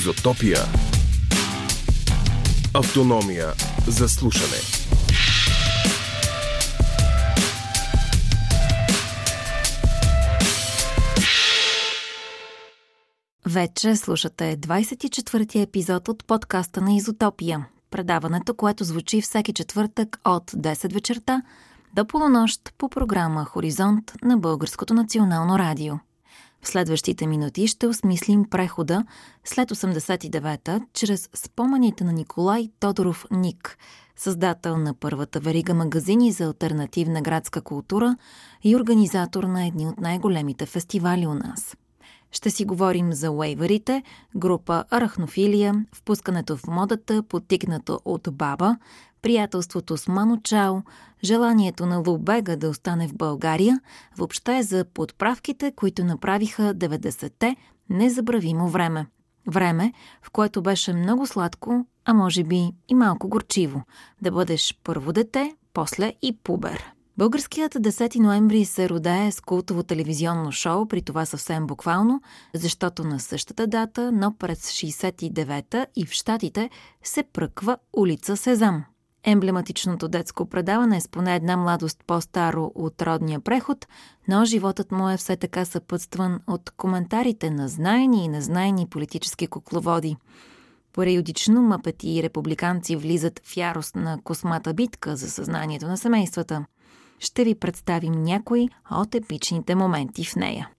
Изотопия. Автономия за слушане. Вече слушате 24-ти епизод от подкаста на Изотопия. Предаването, което звучи всеки четвъртък от 10 вечерта до полунощ по програма Хоризонт на Българското национално радио. В следващите минути ще осмислим прехода след 89-та чрез спомените на Николай Тодоров Ник, създател на първата верига магазини за альтернативна градска култура и организатор на едни от най-големите фестивали у нас. Ще си говорим за уейварите, група Арахнофилия, впускането в модата, потикнато от баба, приятелството с Мано Чао, желанието на Лубега да остане в България, въобще за подправките, които направиха 90-те незабравимо време. Време, в което беше много сладко, а може би и малко горчиво, да бъдеш първо дете, после и пубер. Българският 10 ноември се родее с култово телевизионно шоу, при това съвсем буквално, защото на същата дата, но през 69-та и в Штатите се пръква улица Сезам. Емблематичното детско предаване е с поне една младост по-старо от родния преход, но животът му е все така съпътстван от коментарите на знайни и незнайни политически кукловоди. Периодично мъпети и републиканци влизат в ярост на космата битка за съзнанието на семействата. Ще ви представим някои от епичните моменти в нея.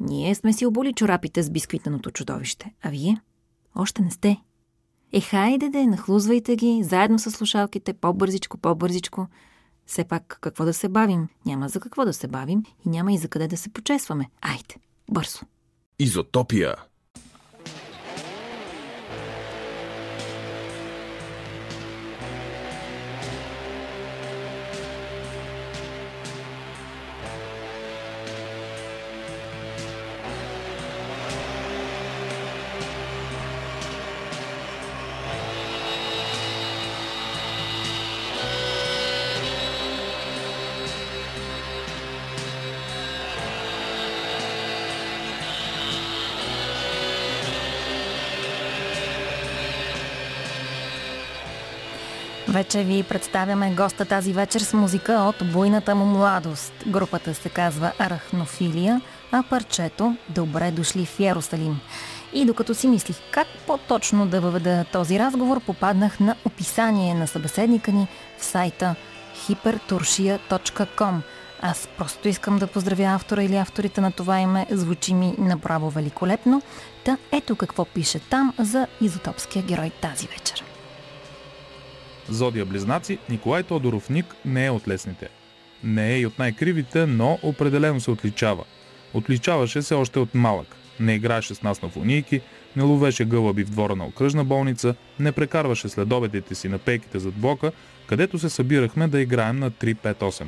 Ние сме си оболи чорапите с бисквитаното чудовище, а вие? Още не сте. Е, хайде де, нахлузвайте ги, заедно с слушалките, по-бързичко, по-бързичко. Все пак, какво да се бавим? Няма за какво да се бавим и няма и за къде да се почесваме. Айде, бързо. Изотопия. Вече ви представяме госта тази вечер с музика от буйната му младост. Групата се казва Арахнофилия, а парчето Добре дошли в Ярусалим. И докато си мислих как по-точно да въведа този разговор, попаднах на описание на събеседника ни в сайта hiperturshia.com. Аз просто искам да поздравя автора или авторите на това име, звучи ми направо великолепно. Та ето какво пише там за изотопския герой тази вечер. Зодия Близнаци, Николай Тодоров Ник не е от лесните. Не е и от най-кривите, но определено се отличава. Отличаваше се още от малък. Не играеше с нас на фунийки, не ловеше гълъби в двора на окръжна болница, не прекарваше следобедите си на пейките зад блока, където се събирахме да играем на 3-5-8.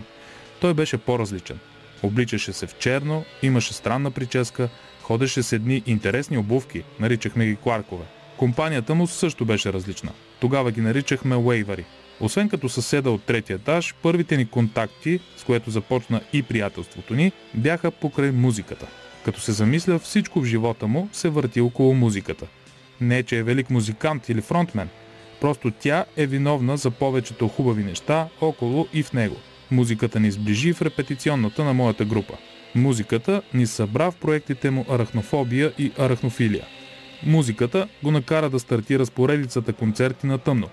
Той беше по-различен. Обличаше се в черно, имаше странна прическа, ходеше с едни интересни обувки, наричахме ги кларкове. Компанията му също беше различна. Тогава ги наричахме уейвари. Освен като съседа от третия етаж, първите ни контакти, с което започна и приятелството ни, бяха покрай музиката. Като се замисля, всичко в живота му се върти около музиката. Не, че е велик музикант или фронтмен. Просто тя е виновна за повечето хубави неща около и в него. Музиката ни сближи в репетиционната на моята група. Музиката ни събра в проектите му Арахнофобия и Арахнофилия – Музиката го накара да стартира с поредицата концерти на тъмно.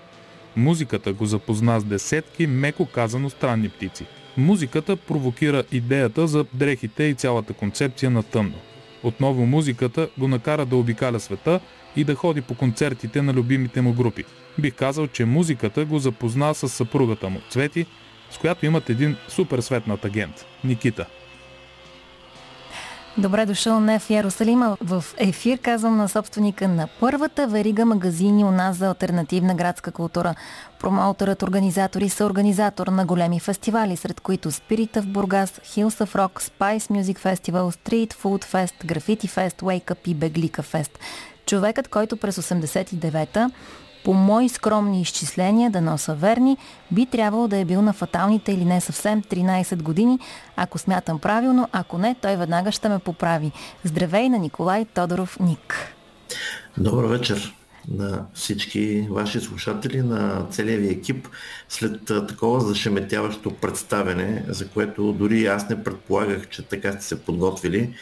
Музиката го запозна с десетки, меко казано странни птици. Музиката провокира идеята за дрехите и цялата концепция на тъмно. Отново музиката го накара да обикаля света и да ходи по концертите на любимите му групи. Бих казал, че музиката го запозна с съпругата му, Цвети, с която имат един супер светнат агент – Никита – Добре дошъл не в Ярусалима. В ефир казвам на собственика на първата верига магазини у нас за альтернативна градска култура. Промоутерът, организатор и съорганизатор на големи фестивали, сред които Спирита в Бургас, Hills of Rock, Spice Music Festival, Street Food Fest, Graffiti Fest, Wake Up и Беглика Фест. Човекът, който през 89-та по мои скромни изчисления, да носа верни, би трябвало да е бил на фаталните или не съвсем 13 години, ако смятам правилно, ако не, той веднага ще ме поправи. Здравей на Николай Тодоров Ник. Добър вечер на всички ваши слушатели, на целия ви екип. След такова зашеметяващо представене, за което дори аз не предполагах, че така сте се подготвили,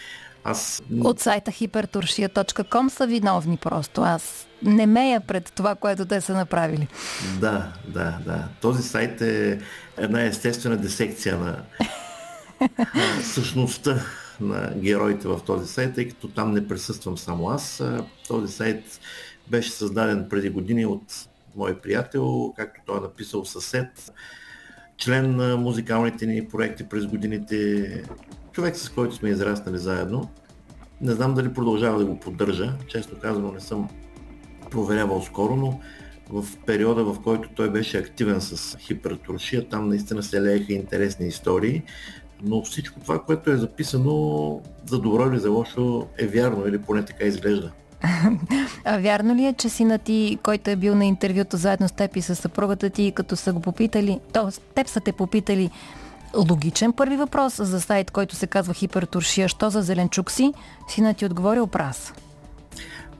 аз... От сайта hiperturshia.com са виновни просто. Аз не мея пред това, което те са направили. Да, да, да. Този сайт е една естествена десекция на същността на героите в този сайт, тъй като там не присъствам само аз. Този сайт беше създаден преди години от мой приятел, както той е написал съсед, член на музикалните ни проекти през годините, човек с който сме израснали заедно. Не знам дали продължава да го поддържа, често казано не съм проверявал скоро, но в периода, в който той беше активен с хипертуршия, там наистина се лееха интересни истории, но всичко това, което е записано за добро или за лошо е вярно или поне така изглежда. А вярно ли е, че синът ти, който е бил на интервюто заедно с теб и с съпругата ти, като са го попитали, то теб са те попитали, логичен първи въпрос за сайт, който се казва Хипертуршия, що за зеленчук си, синът ти отговорил прас.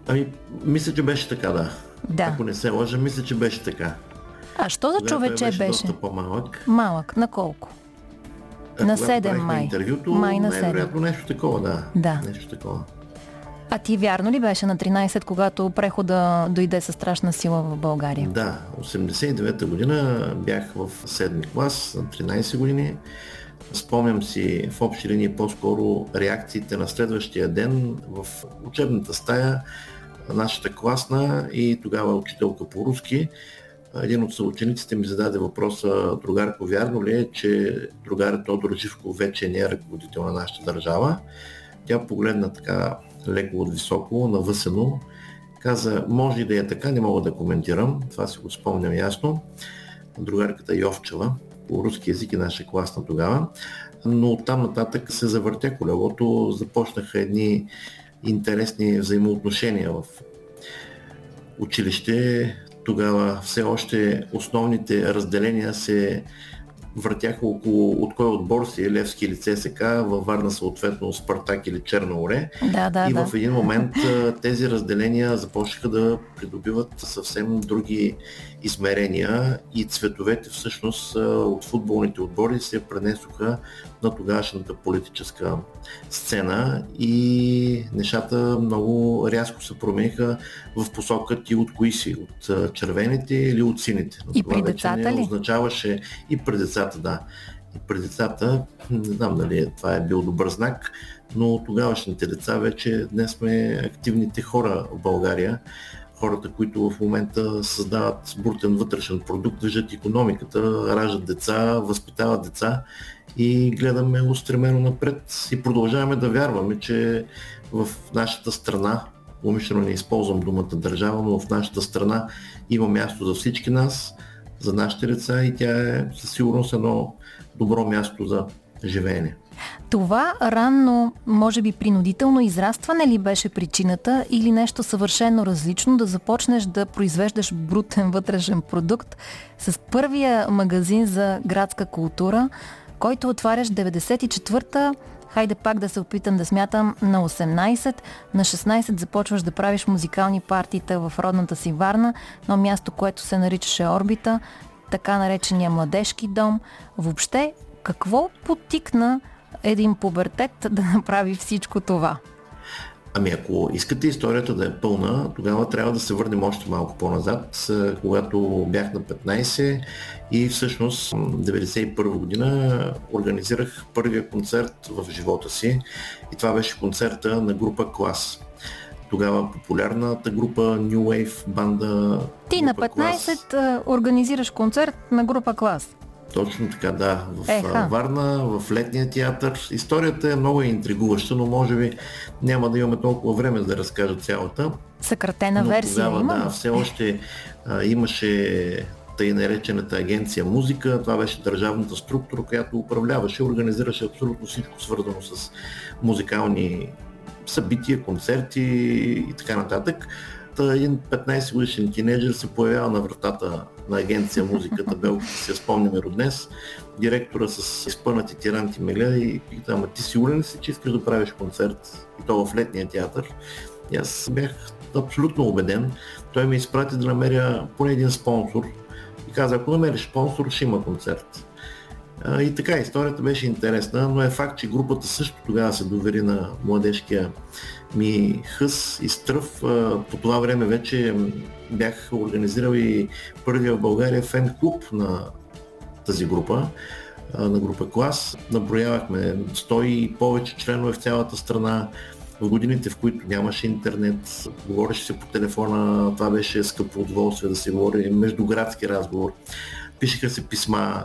Ами, мисля, че беше така, да. Да. Ако не се лъжа, мисля, че беше така. А що за човече беше? беше? По-малък. Малък. На колко? А на когато 7 правихме май. Интервюто, Май на 7. най-вероятно нещо такова, да. Да. Нещо такова. А ти вярно ли беше на 13, когато прехода дойде със страшна сила в България? Да, 89-та година бях в 7 клас, на 13 години. Спомням си в общи линии по-скоро реакциите на следващия ден в учебната стая, нашата класна и тогава учителка по руски. Един от съучениците ми зададе въпроса, другарко, вярно ли е, че другарят Тодор Живков вече не е ръководител на нашата държава? Тя погледна така леко от високо, навъсено, каза, може да е така, не мога да коментирам, това си го спомням ясно. Другарката Йовчева, по руски язик и наша класна тогава, но там нататък се завъртя колелото, започнаха едни интересни взаимоотношения в училище. Тогава все още основните разделения се въртяха около от кой отбор си, Левски или ЦСК, във Варна съответно Спартак или Черно море. Да, да, и да. в един момент тези разделения започнаха да придобиват съвсем други измерения и цветовете всъщност от футболните отбори се пренесоха на тогавашната политическа сцена и нещата много рязко се промениха в посока ти от кои си, от червените или от сините. И при децата не ли? означаваше и при децата, да. И при децата, не знам дали това е бил добър знак, но тогавашните деца вече днес сме активните хора в България хората, които в момента създават брутен вътрешен продукт, движат економиката, раждат деца, възпитават деца и гледаме устремено напред и продължаваме да вярваме, че в нашата страна, умишлено не използвам думата държава, но в нашата страна има място за всички нас, за нашите деца и тя е със сигурност едно добро място за живеене. Това ранно, може би принудително израстване ли беше причината или нещо съвършено различно да започнеш да произвеждаш брутен вътрешен продукт с първия магазин за градска култура, който отваряш 94-та, хайде пак да се опитам да смятам, на 18, на 16 започваш да правиш музикални партита в родната си Варна, но място, което се наричаше Орбита, така наречения младежки дом. Въобще, какво потикна един пубертет да направи всичко това? Ами ако искате историята да е пълна, тогава трябва да се върнем още малко по-назад, когато бях на 15 и всъщност 1991 година организирах първия концерт в живота си и това беше концерта на група Клас. Тогава популярната група New Wave банда. Ти на 15 клас. организираш концерт на група Клас. Точно така, да. В Еха. Варна, в летния театър. Историята е много интригуваща, но може би няма да имаме толкова време да разкажа цялата. Съкратена но версия тогава, има. да, все още а, имаше тъй наречената агенция музика. Това беше държавната структура, която управляваше, организираше абсолютно всичко свързано с музикални събития, концерти и така нататък. Един 15 годишен тинейджър се появява на вратата на агенция музиката Белгия, си я спомняме до днес. Директора с изпънати тиранти ме гледа и пита, ама ти сигурен ли си, че искаш да правиш концерт и то в летния театър? И аз бях абсолютно убеден. Той ме изпрати да намеря поне един спонсор и каза, ако намериш спонсор, ще има концерт. И така, историята беше интересна, но е факт, че групата също тогава се довери на младежкия ми хъс и стръв. По това време вече бях организирал и първия в България фен клуб на тази група, на група клас. Наброявахме 100 и повече членове в цялата страна. В годините, в които нямаше интернет, говореше се по телефона, това беше скъпо удоволствие да се говори, междуградски разговор. Пишеха се писма,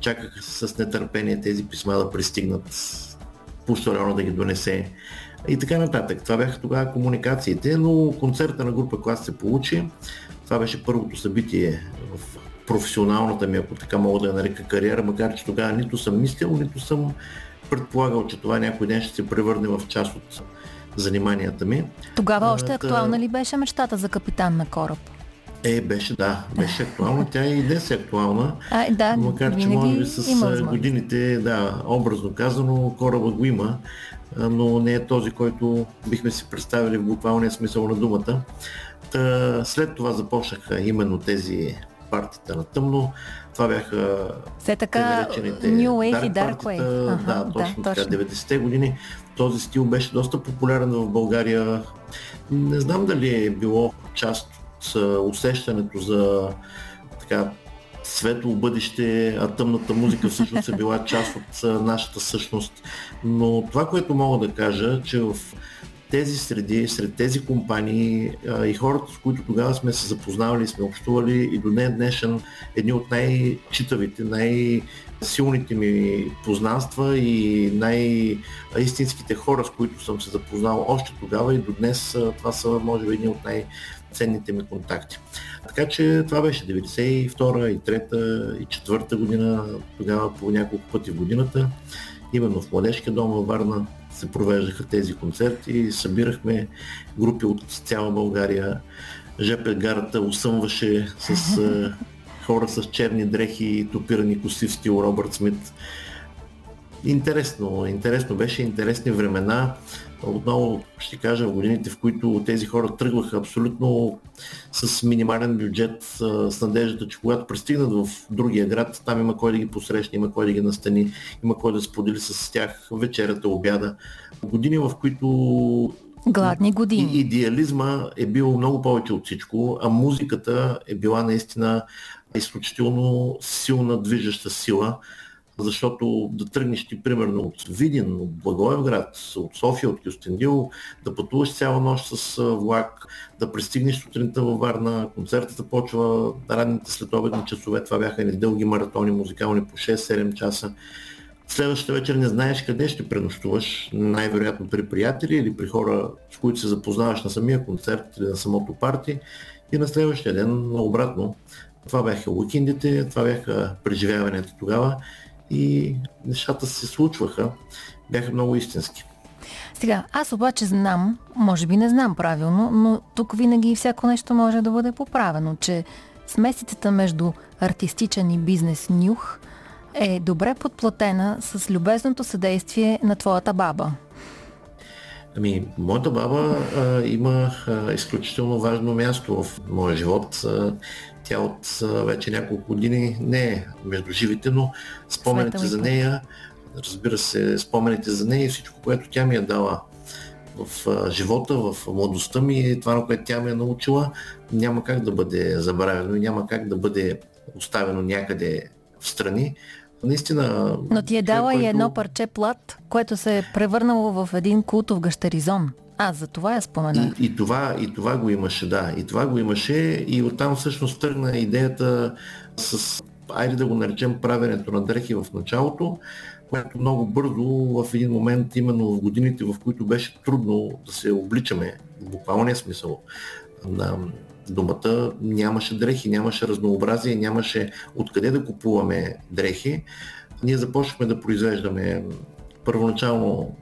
чакаха с нетърпение тези писма да пристигнат, пусто да ги донесе и така нататък. Това бяха тогава комуникациите, но концерта на група клас се получи. Това беше първото събитие в професионалната ми, ако така мога да я нарека кариера, макар че тогава нито съм мислил, нито съм предполагал, че това някой ден ще се превърне в част от заниманията ми. Тогава още актуална ли беше мечтата за капитан на кораб? Е, беше, да, беше актуална. Тя и днес е актуална. А, да, макар че може би с годините, да, образно казано, кораба го има, но не е този, който бихме си представили в буквалния смисъл на думата. Та, след това започнаха именно тези партията на тъмно. Това бяха Все така New Wave и Dark Wave. Ага, да, точно да, така. 90-те години този стил беше доста популярен в България. Не знам дали е било част от усещането за така светло бъдеще, а тъмната музика всъщност е била част от нашата същност. Но това, което мога да кажа, че в тези среди, сред тези компании а, и хората, с които тогава сме се запознавали, сме общували и до днес днешен едни от най-читавите, най-силните ми познанства и най-истинските хора, с които съм се запознал още тогава и до днес това са може би едни от най-ценните ми контакти. Така че това беше 92 и 3 и 4 година, тогава по няколко пъти в годината, именно в Младежкия дом във Варна се провеждаха тези концерти и събирахме групи от цяла България. ЖП гарата усъмваше с хора с черни дрехи и топирани коси в стил Робърт Смит. Интересно, интересно беше, интересни времена. Отново ще кажа годините, в които тези хора тръгваха абсолютно с минимален бюджет, с надеждата, че когато пристигнат в другия град, там има кой да ги посрещне, има кой да ги настани, има кой да сподели с тях вечерята, обяда. Години, в които Гладни години. И идеализма е бил много повече от всичко, а музиката е била наистина изключително силна движеща сила защото да тръгнеш ти примерно от Видин, от Благоевград, от София, от Кюстендил, да пътуваш цяла нощ с влак, да пристигнеш сутринта във Варна, концертата почва ранните следобедни часове, това бяха ни дълги маратони музикални по 6-7 часа. Следващата вечер не знаеш къде ще пренощуваш, най-вероятно при приятели или при хора, с които се запознаваш на самия концерт или на самото парти и на следващия ден обратно. Това бяха уикендите, това бяха преживяванията тогава и нещата се случваха, бяха много истински. Сега, аз обаче знам, може би не знам правилно, но тук винаги всяко нещо може да бъде поправено, че смесицата между артистичен и бизнес нюх е добре подплатена с любезното съдействие на твоята баба. Ами, моята баба а, има а, изключително важно място в моя живот. А, тя от вече няколко години не е между живите, но спомените за нея, разбира се, спомените за нея и всичко, което тя ми е дала в живота, в младостта ми това, което тя ме е научила, няма как да бъде забравено и няма как да бъде оставено някъде в страни. Наистина. Но ти е дала и едно парче плат, което се е превърнало в един култов гащеризон. А, за това я споменах. И, и, това, и това го имаше, да. И това го имаше и оттам всъщност тръгна идеята с, айде да го наречем, правенето на дрехи в началото, което много бързо в един момент, именно в годините, в които беше трудно да се обличаме, в буквалния смисъл на думата, нямаше дрехи, нямаше разнообразие, нямаше откъде да купуваме дрехи. Ние започнахме да произвеждаме първоначално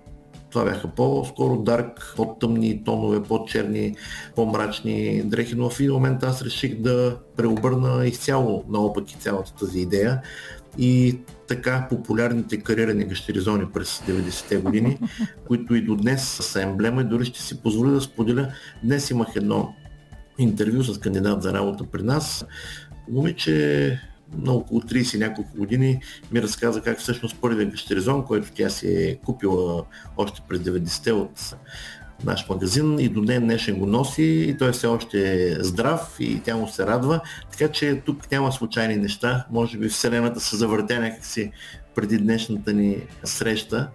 това бяха по-скоро дарк, по-тъмни тонове, по-черни, по-мрачни дрехи, но в един момент аз реших да преобърна изцяло наопаки цялата тази идея и така популярните кариерни гащеризони през 90-те години, които и до днес са емблема и дори ще си позволя да споделя. Днес имах едно интервю с кандидат за работа при нас. Момиче на около 30 няколко години ми разказа как всъщност първият гащеризон, който тя си е купила още през 90-те от наш магазин и до ден днешен го носи и той все още е здрав и тя му се радва. Така че тук няма случайни неща. Може би Вселената се завъртя някакси преди днешната ни среща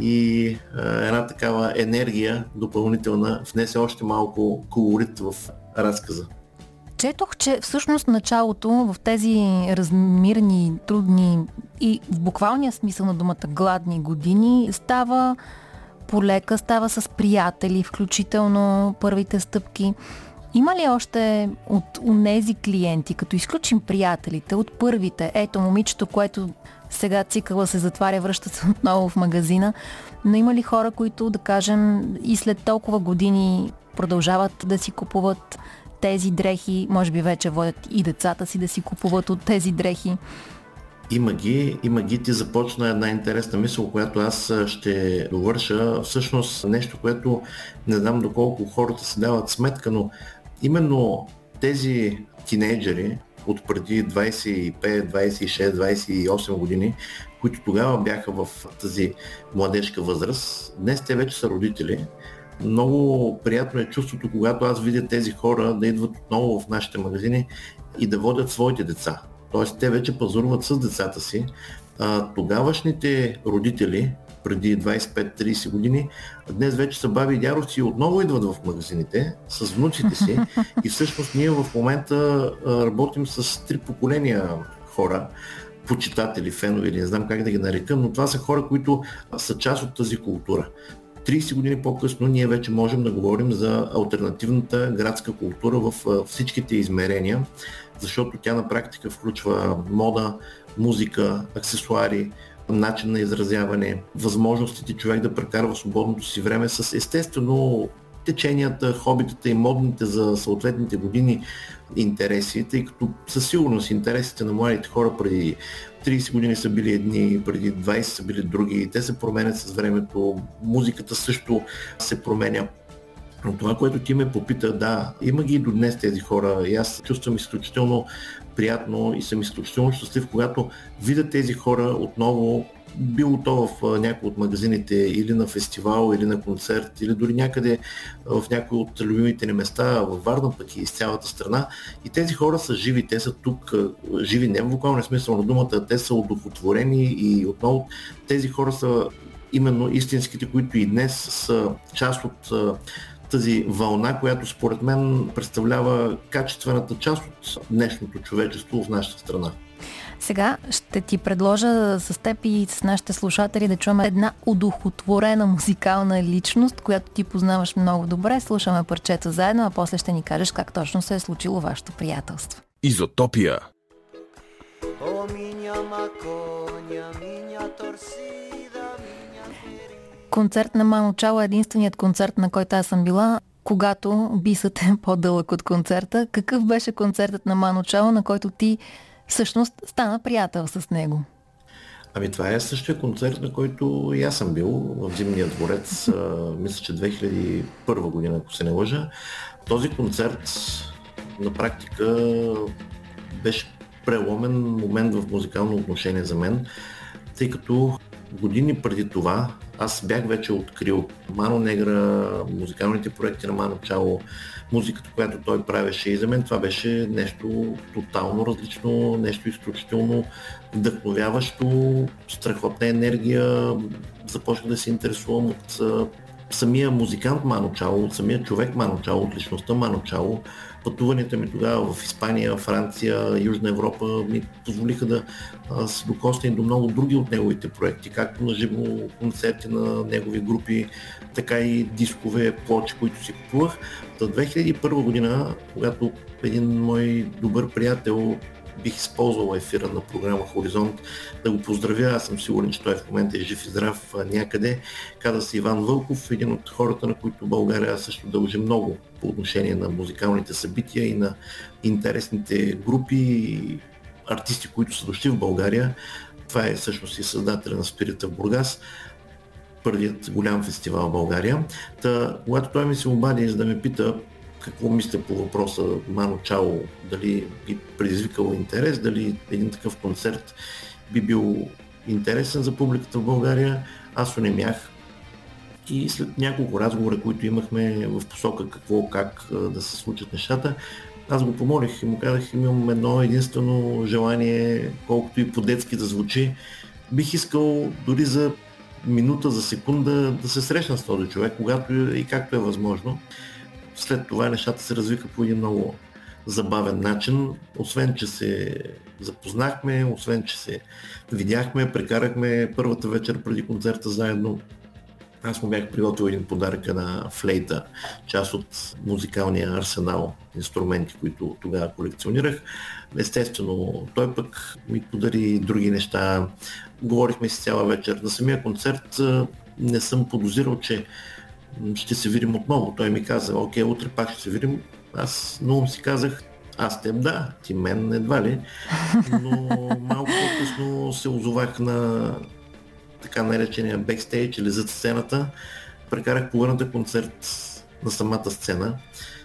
и а, една такава енергия допълнителна внесе още малко колорит в разказа. Четох, че всъщност началото в тези размирни, трудни и в буквалния смисъл на думата гладни години става полека, става с приятели, включително първите стъпки. Има ли още от унези клиенти, като изключим приятелите, от първите, ето момичето, което сега цикъла се затваря, връща се отново в магазина, но има ли хора, които, да кажем, и след толкова години продължават да си купуват тези дрехи, може би вече водят и децата си да си купуват от тези дрехи? Има ги, има ги. Ти започна една интересна мисъл, която аз ще довърша. Всъщност нещо, което не знам доколко хората си дават сметка, но именно тези тинейджери от преди 25, 26, 28 години, които тогава бяха в тази младежка възраст, днес те вече са родители. Много приятно е чувството, когато аз видя тези хора да идват отново в нашите магазини и да водят своите деца т.е. те вече пазаруват с децата си. А, тогавашните родители, преди 25-30 години, днес вече са баби и дядовци и отново идват в магазините с внуците си и всъщност ние в момента работим с три поколения хора, почитатели, фенове или не знам как да ги нарека, но това са хора, които са част от тази култура. 30 години по-късно ние вече можем да говорим за альтернативната градска култура в всичките измерения, защото тя на практика включва мода, музика, аксесуари, начин на изразяване, възможностите човек да прекарва свободното си време с естествено теченията, хобитата и модните за съответните години интереси, тъй като със сигурност интересите на младите хора преди 30 години са били едни, преди 20 са били други, те се променят с времето, музиката също се променя. Но това, което ти ме попита, да, има ги и до днес тези хора и аз чувствам изключително приятно и съм изключително щастлив, когато видя тези хора отново било то в някои от магазините или на фестивал, или на концерт, или дори някъде в някои от любимите ни места, във Варна пък и из цялата страна. И тези хора са живи, те са тук, живи не в буквалния смисъл на думата, те са удохотворени и отново тези хора са именно истинските, които и днес са част от тази вълна, която според мен представлява качествената част от днешното човечество в нашата страна. Сега ще ти предложа с теб и с нашите слушатели да чуем една удохотворена музикална личност, която ти познаваш много добре. Слушаме парчета заедно, а после ще ни кажеш как точно се е случило вашето приятелство. Изотопия. Концерт на Мано Чало е единственият концерт, на който аз съм била когато бисът е по-дълъг от концерта. Какъв беше концертът на Мано Чало, на който ти всъщност стана приятел с него? Ами това е същия концерт, на който и аз съм бил в Зимния дворец, мисля, че 2001 година, ако се не лъжа. Този концерт на практика беше преломен момент в музикално отношение за мен, тъй като години преди това аз бях вече открил Мано Негра, музикалните проекти на Мано Чало, музиката, която той правеше и за мен това беше нещо тотално различно, нещо изключително вдъхновяващо, страхотна енергия, започнах да се интересувам от самия музикант Мано Чало, от самия човек Мано Чало, от личността Мано Чало, пътуванията ми тогава в Испания, Франция, Южна Европа ми позволиха да се докосна и до много други от неговите проекти, както на живо концерти на негови групи, така и дискове, плочи, които си купувах. До 2001 година, когато един мой добър приятел бих използвал ефира на програма Хоризонт да го поздравя. Аз съм сигурен, че той в момента е жив и здрав някъде. Каза се Иван Вълков, един от хората, на които България също дължи много по отношение на музикалните събития и на интересните групи. артисти, които са дошли в България. Това е всъщност и създателя на Спирита в Бургас първият голям фестивал в България. Та, когато той ми се обади, за да ме пита какво мисля по въпроса Мано Чао, дали би предизвикало интерес, дали един такъв концерт би бил интересен за публиката в България, аз унемях. И след няколко разговора, които имахме в посока какво, как да се случат нещата, аз го помолих и му казах, имам едно единствено желание, колкото и по-детски да звучи. Бих искал дори за минута за секунда да се срещна с този човек, когато и както е възможно. След това нещата се развиха по един много забавен начин. Освен, че се запознахме, освен, че се видяхме, прекарахме първата вечер преди концерта заедно. Аз му бях приготвил един подарък на флейта, част от музикалния арсенал инструменти, които тогава колекционирах. Естествено, той пък ми подари други неща. Говорихме си цяла вечер. На самия концерт не съм подозирал, че ще се видим отново. Той ми каза, окей, утре пак ще се видим. Аз много си казах, аз теб да, ти мен едва ли. Но малко по-късно се озовах на така наречения бекстейдж или зад сцената. Прекарах половината концерт на самата сцена,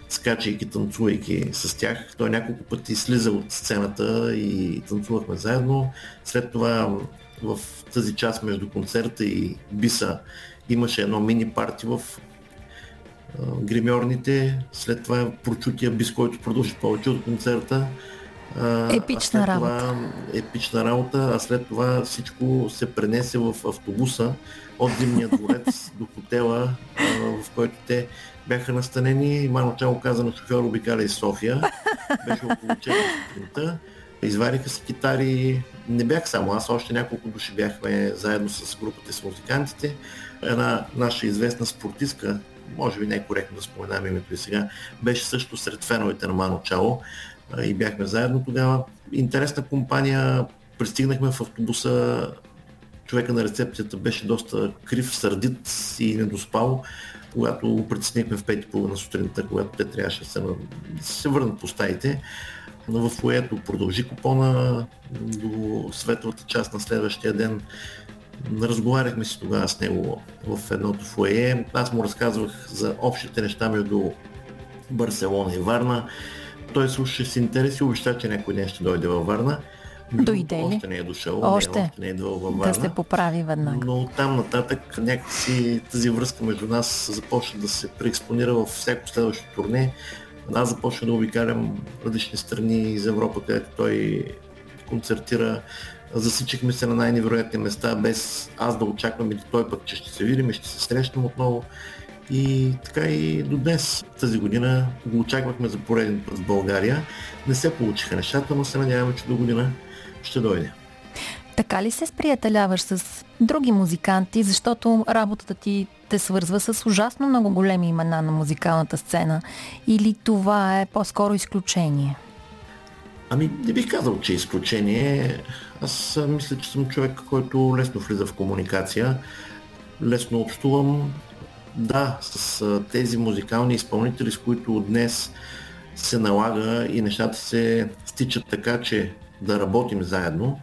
скачайки, танцувайки с тях. Той няколко пъти слиза от сцената и танцувахме заедно. След това в тази част между концерта и биса имаше едно мини парти в гримьорните, след това прочутия бис, който продължи повече от концерта. Епична работа. Това, епична работа, а след това всичко се пренесе в автобуса от Зимния дворец до хотела, в който те бяха настанени. Мано Чало каза на шофьор обикаля из София. Беше около 4 сутринта. Извариха се китари. Не бях само аз, още няколко души бяхме заедно с групата с музикантите. Една наша известна спортистка, може би не е коректно да споменам името и сега, беше също сред феновете на Мано Чало и бяхме заедно тогава. Интересна компания, пристигнахме в автобуса, човека на рецепцията беше доста крив, сърдит и недоспал. Когато го притеснихме в пети половина сутринта, когато те трябваше да се, да се върнат по стаите, но в което продължи купона до светлата част на следващия ден. Разговаряхме си тогава с него в едното фуее. Аз му разказвах за общите неща между Барселона и Варна. Той слушаше с интерес и обеща, че някой ден ще дойде във Варна. Дойде ли? Още не е дошъл. Още? Не, още не е във Варна. Да се поправи веднага. Но там нататък някакси тази връзка между нас започна да се преекспонира във всяко следващо турне. Аз започна да обикалям различни страни из Европа, където той концертира. Засичихме се на най-невероятни места, без аз да очаквам или той пък, че ще се видим и ще се срещнем отново. И така и до днес, тази година, го очаквахме за пореден път в България. Не се получиха нещата, но се надяваме, че до година ще дойде. Така ли се сприятеляваш с други музиканти, защото работата ти те свързва с ужасно много големи имена на музикалната сцена? Или това е по-скоро изключение? Ами, не бих казал, че е изключение. Аз мисля, че съм човек, който лесно влиза в комуникация, лесно общувам. Да, с тези музикални изпълнители, с които днес се налага и нещата се стичат така, че да работим заедно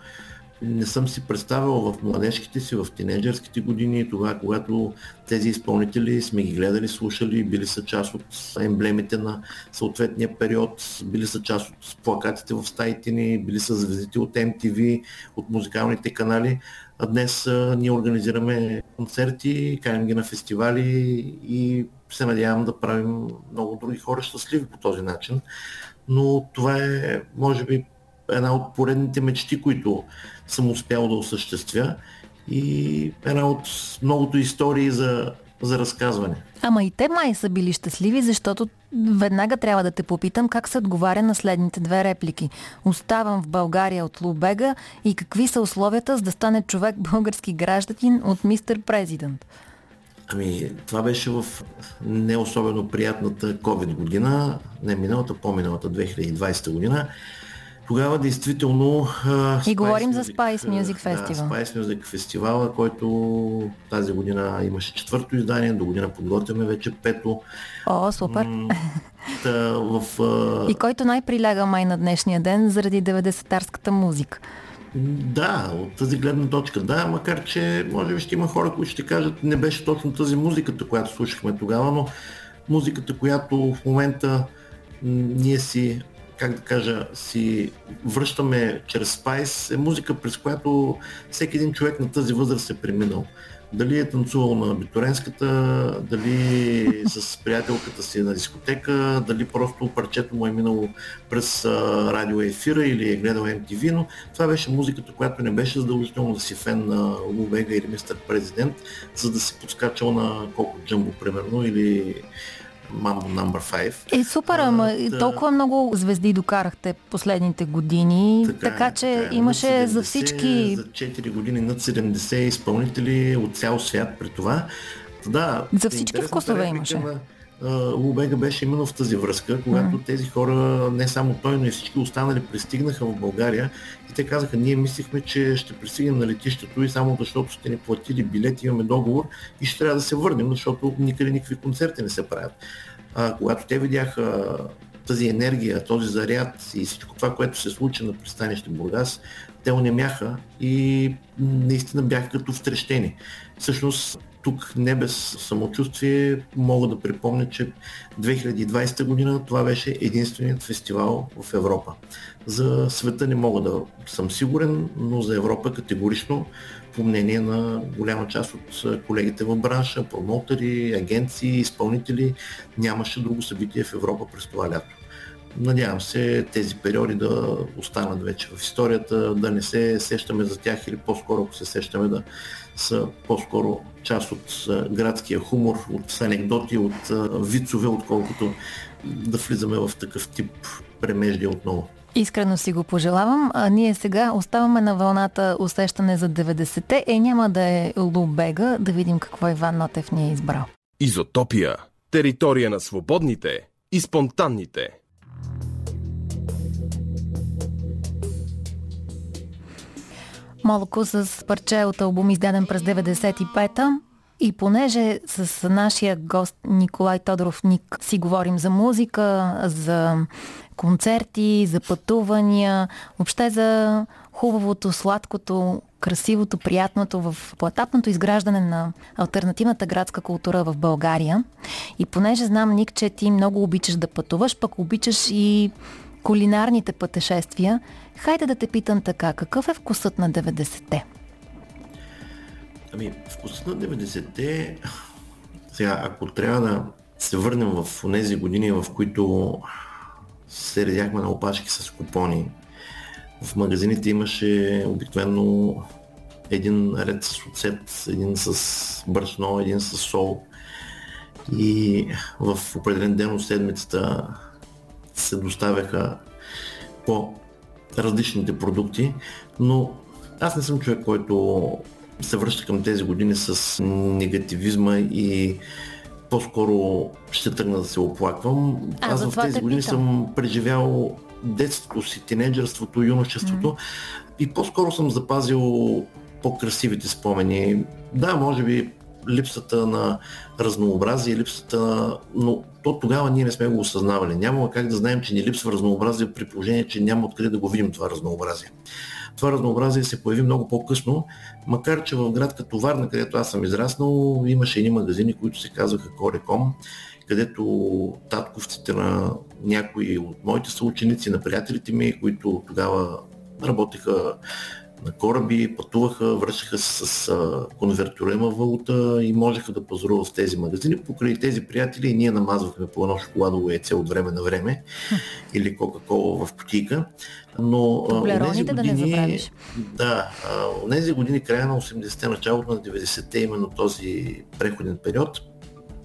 не съм си представил в младежките си, в тинейджърските години, тогава, когато тези изпълнители сме ги гледали, слушали, били са част от емблемите на съответния период, били са част от плакатите в стаите ни, били са звездите от MTV, от музикалните канали. А днес а, ние организираме концерти, каним ги на фестивали и се надявам да правим много други хора щастливи по този начин. Но това е, може би, една от поредните мечти, които съм успял да осъществя и една от многото истории за, за разказване. Ама и те май са били щастливи, защото веднага трябва да те попитам как се отговаря на следните две реплики. Оставам в България от Лубега и какви са условията за да стане човек български гражданин от мистер президент? Ами, това беше в не особено приятната COVID година, не миналата, по-миналата 2020 година Тогава действително... И говорим за Spice Music Festival. Да, Spice Music Festival, който тази година имаше четвърто издание, до година подготвяме вече пето. О, супер! Та, в, И който най-приляга май на днешния ден заради 90-тарската музика. Да, от тази гледна точка да, макар че може би ще има хора, които ще кажат не беше точно тази музиката, която слушахме тогава, но музиката, която в момента ние си как да кажа, си връщаме чрез Spice, е музика, през която всеки един човек на тази възраст е преминал. Дали е танцувал на Битуренската, дали с приятелката си на дискотека, дали просто парчето му е минало през радио ефира или е гледал MTV, но това беше музиката, която не беше задължително да си фен на Лубега или Мистер Президент, за да си подскачал на колко джамбо, примерно, или Mambo Number 5. Е, супер, ама да... толкова много звезди докарахте последните години, така, така е, че така, е. имаше 70, за всички... За 4 години над 70 изпълнители от цял свят при това. Да, за всички вкусове имаше. На, Лубега беше именно в тази връзка, когато mm. тези хора, не само той, но и всички останали пристигнаха в България и те казаха, ние мислихме, че ще пристигнем на летището и само защото сте ни платили билети, имаме договор и ще трябва да се върнем, защото никъде никакви концерти не се правят. А, когато те видяха тази енергия, този заряд и всичко това, което се случи на пристанище Бургас, те онемяха и наистина бяха като встрещени. Всъщност тук не без самочувствие мога да припомня, че 2020 година това беше единственият фестивал в Европа. За света не мога да съм сигурен, но за Европа категорично, по мнение на голяма част от колегите в бранша, промоутери, агенции, изпълнители, нямаше друго събитие в Европа през това лято. Надявам се тези периоди да останат вече в историята, да не се сещаме за тях или по-скоро, ако се сещаме, да са по-скоро част от градския хумор, от анекдоти, от вицове, отколкото да влизаме в такъв тип премеждия отново. Искрено си го пожелавам. А ние сега оставаме на вълната усещане за 90-те. Е, няма да е Лубега. Да видим какво Иван Нотев ни е избрал. Изотопия. Територия на свободните и спонтанните. Молоко с парче от албум, издаден през 95-та. И понеже с нашия гост Николай Тодоров Ник си говорим за музика, за концерти, за пътувания, въобще за хубавото, сладкото, красивото, приятното в поетапното изграждане на альтернативната градска култура в България. И понеже знам, Ник, че ти много обичаш да пътуваш, пък обичаш и кулинарните пътешествия, хайде да те питам така, какъв е вкусът на 90-те? Ами, вкусът на 90-те, сега, ако трябва да се върнем в тези години, в които се редяхме на опашки с купони, в магазините имаше обикновено един ред с оцет, един с брашно, един с сол. И в определен ден от седмицата се доставяха по различните продукти, но аз не съм човек, който се връща към тези години с негативизма и по-скоро ще тръгна да се оплаквам. А, Аз в тези години питам. съм преживял детството си, тинейджерството, юношеството mm. и по-скоро съм запазил по-красивите спомени. Да, може би липсата на разнообразие, липсата на... Но то тогава ние не сме го осъзнавали. Няма как да знаем, че ни липсва разнообразие при положение, че няма откъде да го видим това разнообразие. Това разнообразие се появи много по-късно, макар че в град като Варна, където аз съм израснал, имаше едни магазини, които се казваха Кореком, където татковците на някои от моите съученици, на приятелите ми, които тогава работеха на кораби, пътуваха, връщаха се с а, конвертируема валута и можеха да пазаруват в тези магазини. Покрай тези приятели и ние намазвахме по едно шоколадово яйце от време на време или Кока-Кола в потика. Но тези години, да не Да, тези години, края на 80-те, началото на 90-те, именно този преходен период,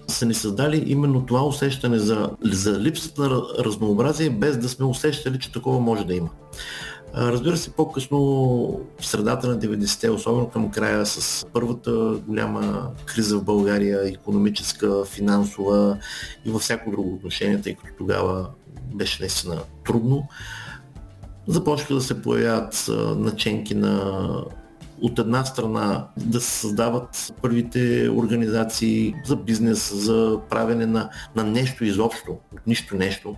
са ни създали именно това усещане за, за липсата на разнообразие, без да сме усещали, че такова може да има. Разбира се, по-късно в средата на 90-те, особено към края с първата голяма криза в България, економическа, финансова и във всяко друго отношение, тъй като тогава беше наистина трудно, започнаха да се появяват наченки на от една страна да се създават първите организации за бизнес, за правене на, на нещо изобщо, от нищо нещо.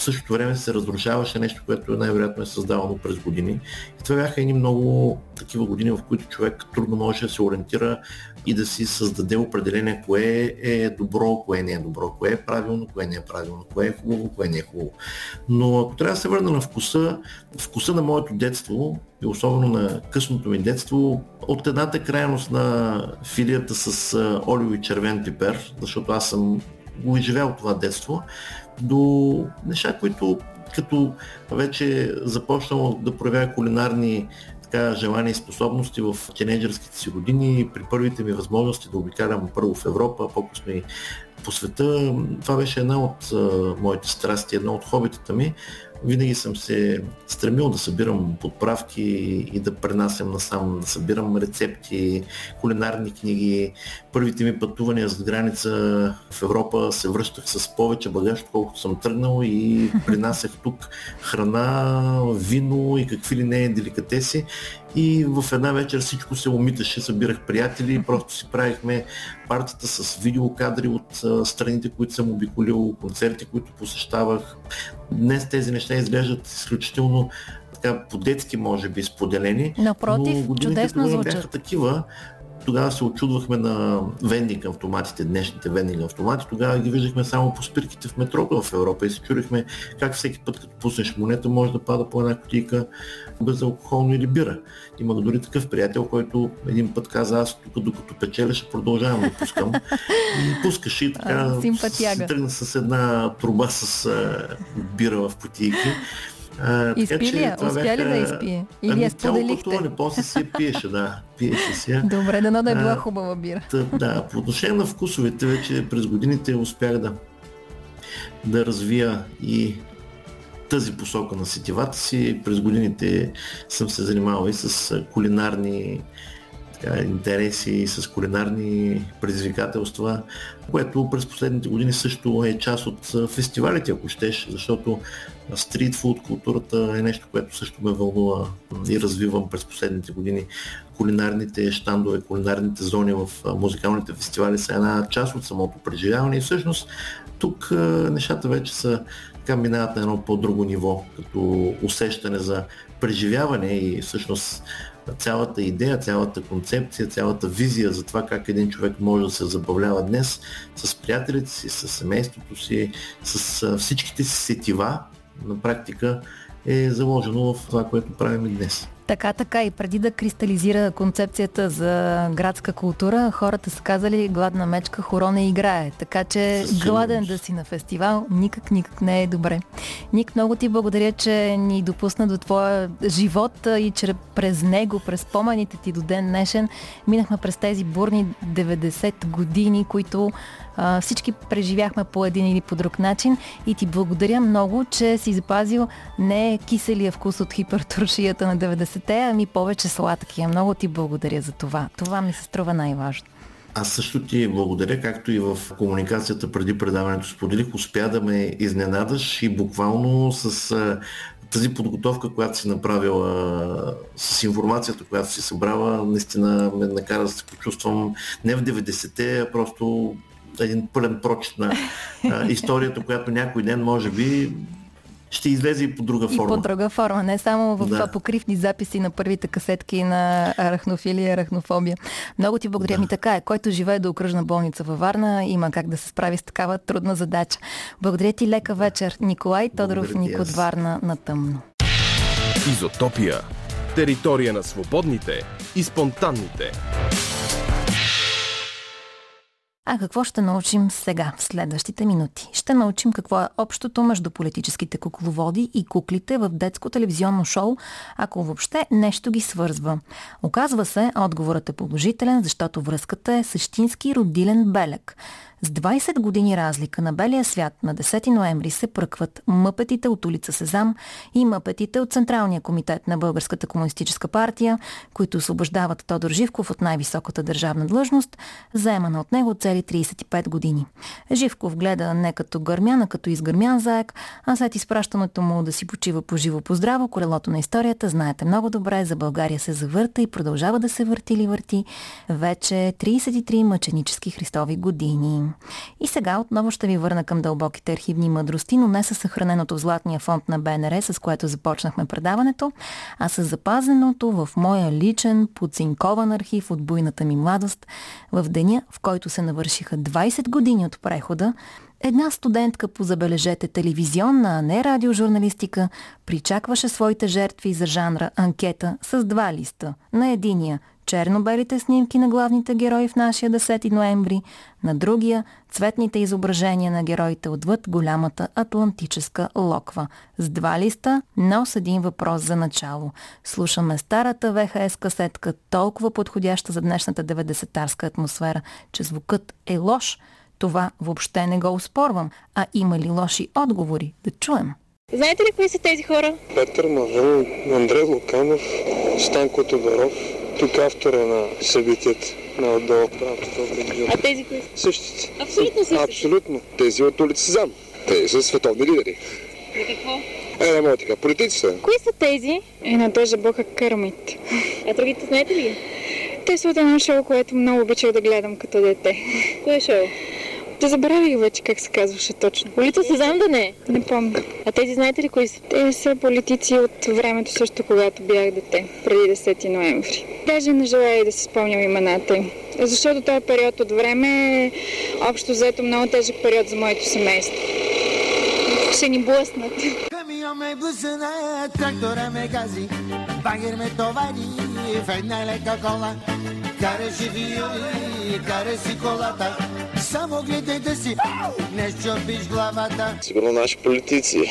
В същото време се разрушаваше нещо, което най-вероятно е създавано през години. И това бяха едни много такива години, в които човек трудно може да се ориентира и да си създаде определение кое е добро, кое не е добро, кое е правилно, кое не е правилно, кое е хубаво, кое не е хубаво. Но ако трябва да се върна на вкуса, вкуса на моето детство и особено на късното ми детство, от едната крайност на филията с олио и червен пипер, защото аз съм го изживял това детство, до неща, които като вече започнал да проявява кулинарни така, желания и способности в тинейджърските си години, при първите ми възможности да обикалям първо в Европа, по-късно и по света. Това беше една от моите страсти, една от хобитата ми. Винаги съм се стремил да събирам подправки и да пренасям насам, да събирам рецепти, кулинарни книги. Първите ми пътувания с граница в Европа се връщах с повече багаж, колкото съм тръгнал и принасях тук храна, вино и какви ли не деликатеси. И в една вечер всичко се умиташе, събирах приятели и просто си правихме партията с видеокадри от страните, които съм обиколил, концерти, които посещавах. Днес тези неща изглеждат изключително така по-детски, може би, споделени. Напротив, но чудесно звучат. бяха такива. Тогава се очудвахме на вендинг автоматите, днешните вендинг автомати. Тогава ги виждахме само по спирките в метрото в Европа и се чудихме как всеки път, като пуснеш монета, може да пада по една кутийка безалкохолно или бира. Има дори такъв приятел, който един път каза, аз тук докато печеля ще продължавам да пускам. И пускаше и така се тръгна с една труба с бира в кутийки. А, Изпи ли я? Успя бяха... ли да изпие? Или ами, я споделихте? Пътуване, после си пиеше, да. Пиеше си. Добре, дано да е била хубава бира. Та, да, по отношение на вкусовете, вече през годините успях да, да развия и тази посока на сетивата си. През годините съм се занимавал и с кулинарни така, интереси, и с кулинарни предизвикателства, което през последните години също е част от фестивалите, ако щеш, защото стритфуд културата е нещо, което също ме вълнува и развивам през последните години. Кулинарните щандове, кулинарните зони в музикалните фестивали са една част от самото преживяване и всъщност тук нещата вече са така минават на едно по-друго ниво, като усещане за преживяване и всъщност цялата идея, цялата концепция, цялата визия за това как един човек може да се забавлява днес с приятелите си, с семейството си, с всичките си сетива, на практика е заложено в това, което правим днес. Така, така. И преди да кристализира концепцията за градска култура, хората са казали гладна мечка хоро не играе. Така че гладен да си на фестивал никак, никак не е добре. Ник, много ти благодаря, че ни допусна до твоя живот и че през него, през спомените ти до ден днешен, минахме през тези бурни 90 години, които а, всички преживяхме по един или по друг начин и ти благодаря много, че си запазил не киселия вкус от хипертуршията на 90-те, ами повече сладкия. Много ти благодаря за това. Това ми се струва най-важно. Аз също ти благодаря, както и в комуникацията преди предаването споделих, успя да ме изненадаш и буквално с тази подготовка, която си направила, с информацията, която си събрала, наистина ме накара да се почувствам не в 90-те, а просто един пълен прочит на историята, която някой ден може би ще излезе и по друга форма. И по друга форма, не само в да. покривни записи на първите касетки на арахнофилия и арахнофобия. Много ти благодаря да. ми така е. Който живее до окръжна болница във Варна, има как да се справи с такава трудна задача. Благодаря ти лека вечер. Николай Тодоров, Ник от Варна на тъмно. Изотопия. Територия на свободните и спонтанните. А какво ще научим сега, в следващите минути? Ще научим какво е общото между политическите кукловоди и куклите в детско телевизионно шоу, ако въобще нещо ги свързва. Оказва се, отговорът е положителен, защото връзката е същински родилен белег. С 20 години разлика на белия свят на 10 ноември се пръкват мъпетите от улица Сезам и мъпетите от Централния комитет на Българската комунистическа партия, които освобождават Тодор Живков от най-високата държавна длъжност, заемана от него цели е 35 години. Живков гледа не като гърмян, а като изгърмян заек, а след изпращането му да си почива по живо по здраво, колелото на историята, знаете много добре, за България се завърта и продължава да се върти или върти вече 33 мъченически Христови години. И сега отново ще ви върна към дълбоките архивни мъдрости, но не със съхраненото в Златния фонд на БНР, с което започнахме предаването, а с запазеното в моя личен, подцинкован архив от буйната ми младост, в деня, в който се навършиха 20 години от прехода, Една студентка по забележете телевизионна, а не радиожурналистика, причакваше своите жертви за жанра анкета с два листа. На единия черно-белите снимки на главните герои в нашия 10 ноември, на другия цветните изображения на героите отвъд голямата атлантическа локва. С два листа, но с един въпрос за начало. Слушаме старата ВХС касетка, толкова подходяща за днешната 90-тарска атмосфера, че звукът е лош. Това въобще не го успорвам, а има ли лоши отговори? Да чуем. Знаете ли кои са тези хора? Петър Мавел, Андрей Луканов, Станко Тодоров, тук автора на събитията на отдолу. А тези кои са? Същите. Абсолютно същите. Абсолютно. Тези от улица Сезам. Те са световни лидери. За какво? Е, не мога така. Политици са. Кои са тези? Е, на Дожа Бока Кърмит. А другите знаете ли ги? Те са от едно шоу, което много обичах да гледам като дете. Кое шоу? Да забравих вече как се казваше точно. Улица Сезам да не е. Не помня. А тези знаете ли кои са? Те са политици от времето също, когато бях дете, преди 10 ноември. Даже не желая и да си спомням имената им. Защото този период от време е общо взето много тежък период за моето семейство. Ще ни блъснат. Камион ме блъсна, трактора ме гази, багер ме товари в една лека кола. Караше виоли, кара си колата, само гледай да си не щупиш главата. Сигурно наши политици.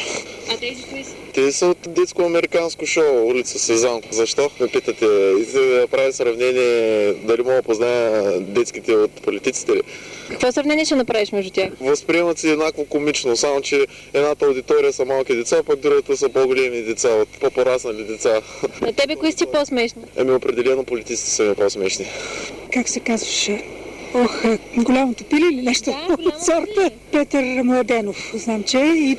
А тези кои са? Те са от детско-американско шоу Улица Сезам. Защо ме питате? И да прави сравнение дали мога да позная детските от политиците ли? Какво сравнение ще направиш между тях? Възприемат се еднакво комично, само че едната аудитория са малки деца, пък другата са по-големи деца, от по-пораснали деца. На тебе кои си по-смешни? Еми определено политиците са ми по-смешни. Как се казваше? Ох, голямото пили или нещо Да, от сорта? Петър Младенов, знам, че е, и,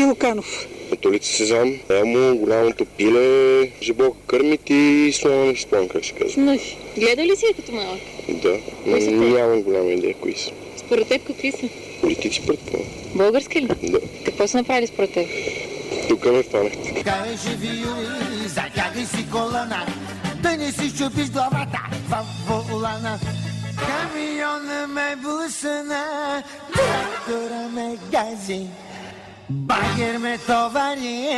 и Луканов. От улица Сезам, Емо, голямото пиле, Жибока Кърмит и Слава не си спомням как се казва. Но, гледа ли си я като малък? Да, но нямам голяма идея кои са. Според теб какви са? Политици предполагам. Български ли? Да. Какво са направили според теб? Тук ме фанахте. Караше виоли, затягай си колана, да не си щупиш главата в волана. Камиона ме блъсна, трактора ме гази, багер ме товари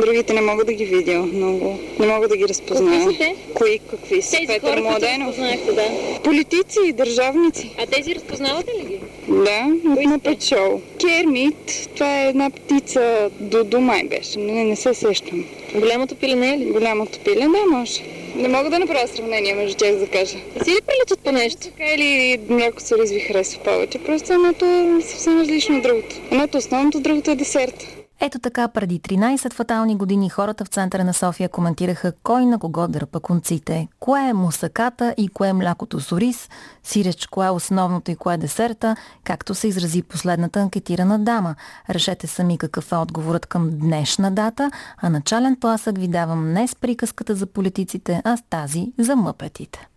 Другите не мога да ги видя много. Не мога да ги разпозная. Какви са те? Кои какви са? Тези Петър хора, Младенов. разпознахте, да. Политици и държавници. А тези разпознавате ли ги? Да, Кои на? Печол. Кермит, това е една птица, до май беше. Не, не се сещам. Голямото пиле не е ли? Голямото пиле, да, може. Не мога да направя сравнение между тях, да кажа. Си ли приличат по нещо? Така или мляко с риз ви харесва повече. Просто едното е съвсем различно от другото. Едното основното, другото е десерт. Ето така, преди 13 фатални години хората в центъра на София коментираха кой на кого дърпа конците. Кое е мусаката и кое е млякото с ориз, сиреч кое е основното и кое е десерта, както се изрази последната анкетирана дама. Решете сами какъв е отговорът към днешна дата, а начален тласък ви давам не с приказката за политиците, а с тази за мъпетите.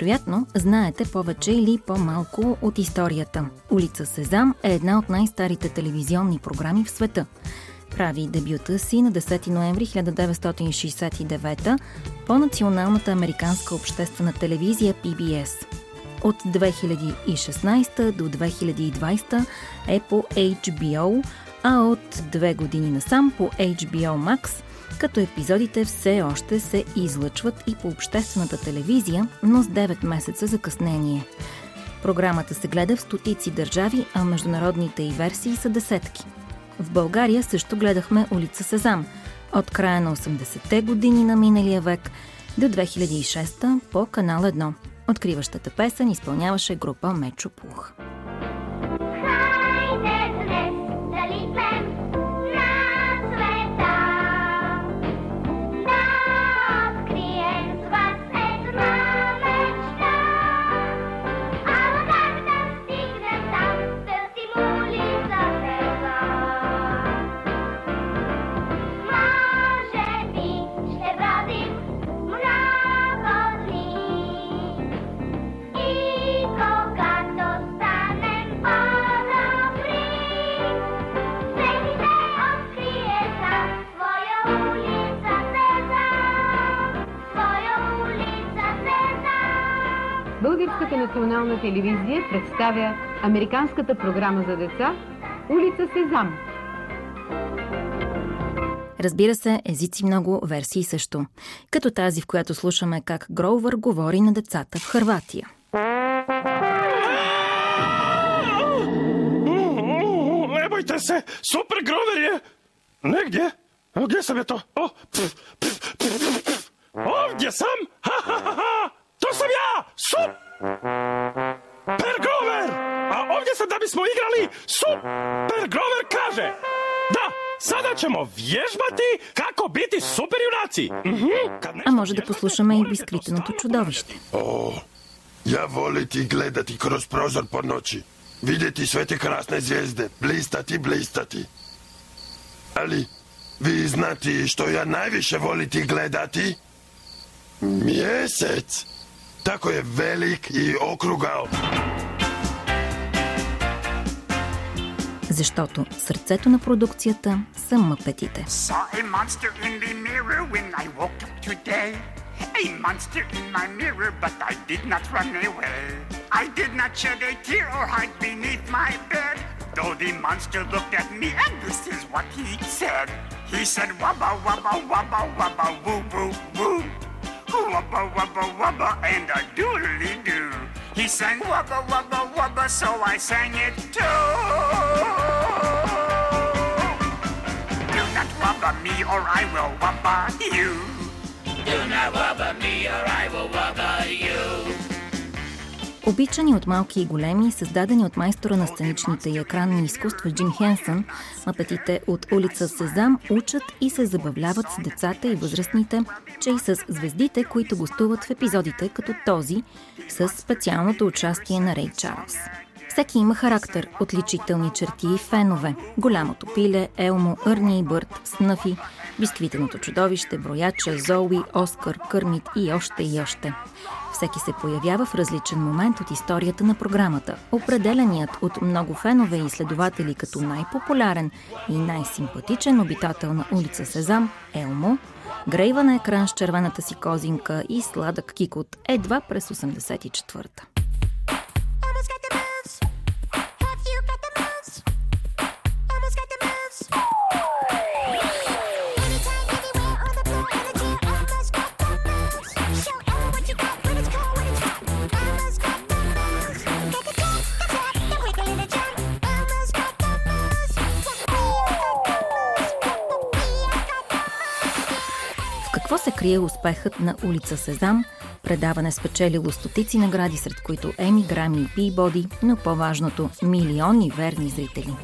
Вероятно, знаете повече или по-малко от историята. Улица Сезам е една от най-старите телевизионни програми в света. Прави дебюта си на 10 ноември 1969 по националната американска обществена телевизия PBS. От 2016 до 2020 е по HBO, а от две години насам по HBO Max – като епизодите все още се излъчват и по обществената телевизия, но с 9 месеца закъснение. Програмата се гледа в стотици държави, а международните и версии са десетки. В България също гледахме улица Сезам. От края на 80-те години на миналия век до 2006 по Канал 1. Откриващата песен изпълняваше група Мечо Пух. Национална телевизия представя Американската програма за деца Улица Сезам. Разбира се, езици много, версии също. Като тази, в която слушаме как Гроувър говори на децата в Хърватия. Не бойте се! Супер Гровер е! Не, где? Где съм е то? О, Овдje sam! Ha, To sam ja! Super Pergover! A ovdje sam da bismo igrali Super Grover kaže! Da, sada ćemo vježbati kako biti super junaci. Mhm. A može da poslušamo i biskvitno to čudovište. O, ja voliti gledati kroz prozor po noći. Vidjeti sve te krasne zvijezde, blistati, blistati. Ali, vi znati što ja najviše voliti gledati? Mjesec! Tako je velik i okrugao. Защото сърцето на продукцията са мъпетите. A monster in my mirror, but I did not run away. I did not shed a tear or hide beneath my bed. Though the monster looked at me, and this is what he said. He said, wabba, wabba, wabba, wabba, woo, woo, woo. Wubba wubba wubba and a doodly doo. He sang wubba wubba wubba, so I sang it too. Do not wubba me or I will wubba you. Do not wubba me or I will wubba you. Обичани от малки и големи, създадени от майстора на сценичните и екранни изкуства Джим Хенсън, мапетите от улица Сезам учат и се забавляват с децата и възрастните, че и с звездите, които гостуват в епизодите като този, с специалното участие на Рей Чарлз. Всеки има характер, отличителни черти и фенове. Голямото пиле, Елмо,Ърни и Бърт, Снъфи, бисквитеното чудовище, брояча, Зоуи, Оскар, Кърмит и още и още. Всеки се появява в различен момент от историята на програмата. Определеният от много фенове и изследователи като най-популярен и най-симпатичен обитател на улица Сезам – Елмо, грейва на екран с червената си козинка и сладък кикот едва през 84-та. Какво се крие успехът на улица Сезам, предаване спечелило стотици награди, сред които Еми, Грами и Пибоди, но по-важното – милиони верни зрители.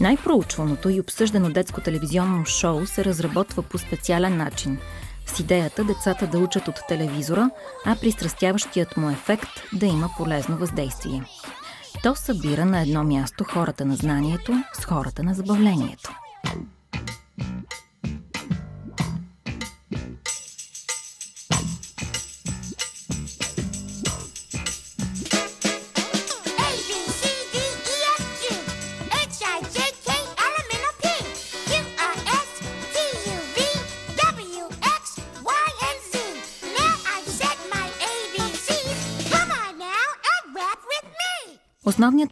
Най-проучваното и обсъждано детско телевизионно шоу се разработва по специален начин – с идеята децата да учат от телевизора, а пристрастяващият му ефект да има полезно въздействие. То събира на едно място хората на знанието с хората на забавлението.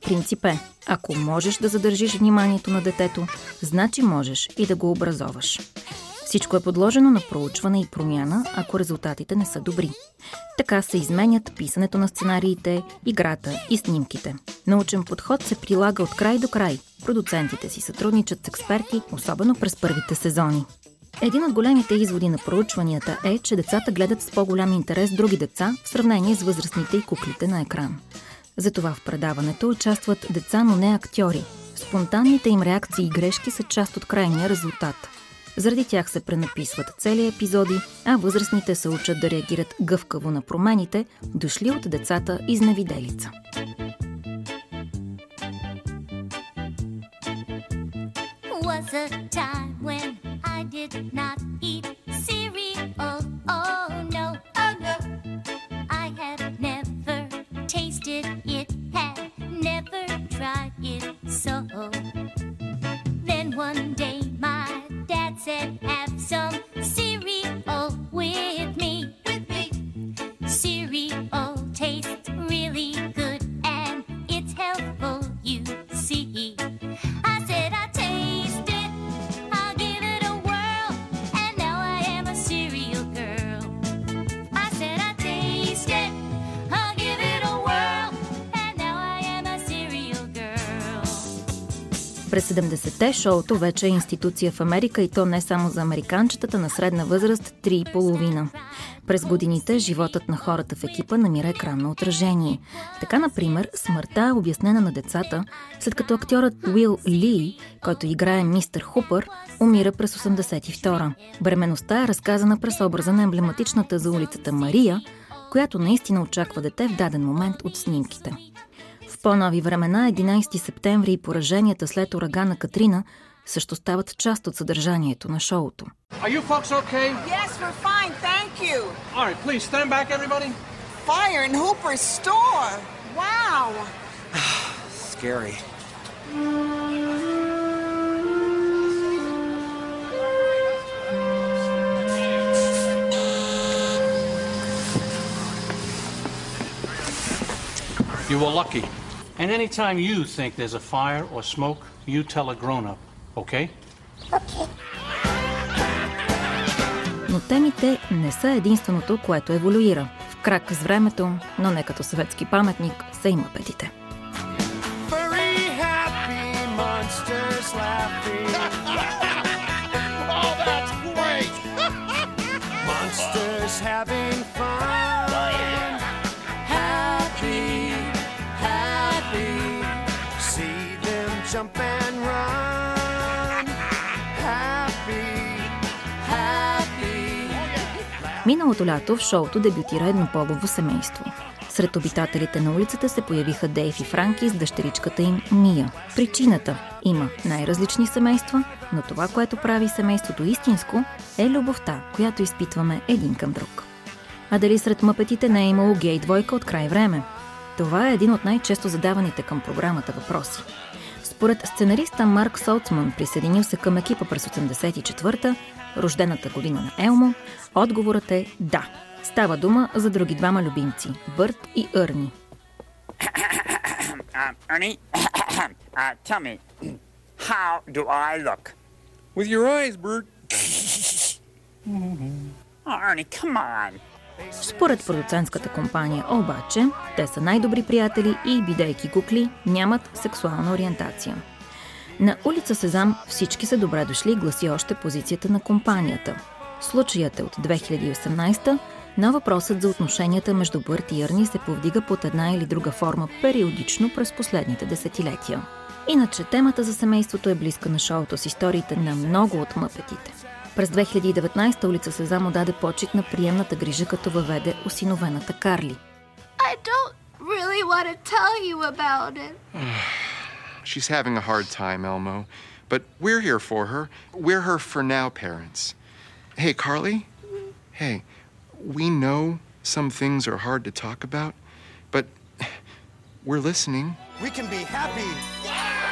Принцип е, ако можеш да задържиш вниманието на детето, значи можеш и да го образоваш. Всичко е подложено на проучване и промяна, ако резултатите не са добри. Така се изменят писането на сценариите, играта и снимките. Научен подход се прилага от край до край. Продуцентите си сътрудничат с експерти, особено през първите сезони. Един от големите изводи на проучванията е, че децата гледат с по-голям интерес други деца в сравнение с възрастните и куклите на екран. Затова в предаването участват деца, но не актьори. Спонтанните им реакции и грешки са част от крайния резултат. Заради тях се пренаписват цели епизоди, а възрастните се учат да реагират гъвкаво на промените, дошли от децата изневиделица. was a time when I did not eat cereal. Oh Then one day my dad said, Have some cereal with me. With me. Cereal tastes really good През 70-те шоуто вече е институция в Америка и то не само за американчетата на средна възраст 3,5. През годините животът на хората в екипа намира екранно отражение. Така, например, смъртта е обяснена на децата, след като актьорът Уил Ли, който играе мистер Хупър, умира през 82-а. Бременността е разказана през образа на емблематичната за улицата Мария, която наистина очаква дете в даден момент от снимките. По-нови времена, 11 септември и пораженията след урагана Катрина също стават част от съдържанието на шоуто. Are you folks okay? Yes, we're fine, thank you. All right, please stand back, everybody. Fire in Hooper's store. Wow. Scary. You were lucky. And anytime you think there's a fire or smoke, you tell a grown up, okay? Но темите не са единственото, което еволюира. В крак с времето, но не като съветски паметник, са и мъпетите. Furry, happy monsters laughing. Миналото лято в шоуто дебютира еднополово семейство. Сред обитателите на улицата се появиха Дейв и Франки с дъщеричката им Мия. Причината има най-различни семейства, но това, което прави семейството истинско, е любовта, която изпитваме един към друг. А дали сред мъпетите не е имало гей двойка от край време? Това е един от най-често задаваните към програмата въпроси. Според сценариста Марк Солцман, присъединил се към екипа през 84-та, рождената година на Елмо, отговорът е да. Става дума за други двама любимци – Бърт иЪрни. Uh, Ernie, uh, tell me, how do I look? With your eyes, Bert. Oh, Ernie, come on. Според продуцентската компания обаче, те са най-добри приятели и, бидейки кукли, нямат сексуална ориентация. На улица Сезам всички са добре дошли, гласи още позицията на компанията. Случаят е от 2018 но въпросът за отношенията между Бърт и Ерни се повдига под една или друга форма периодично през последните десетилетия. Иначе темата за семейството е близка на шоуто с историите на много от мъпетите. През 2019 улица Сезам даде почет на приемната грижа, като въведе осиновената Карли. I don't really want to tell you about it. She's having a hard time, Elmo. But we're here for her. We're her for now parents. Hey, Carly? Hey, we know some things are hard to talk about, but we're listening. We can be happy.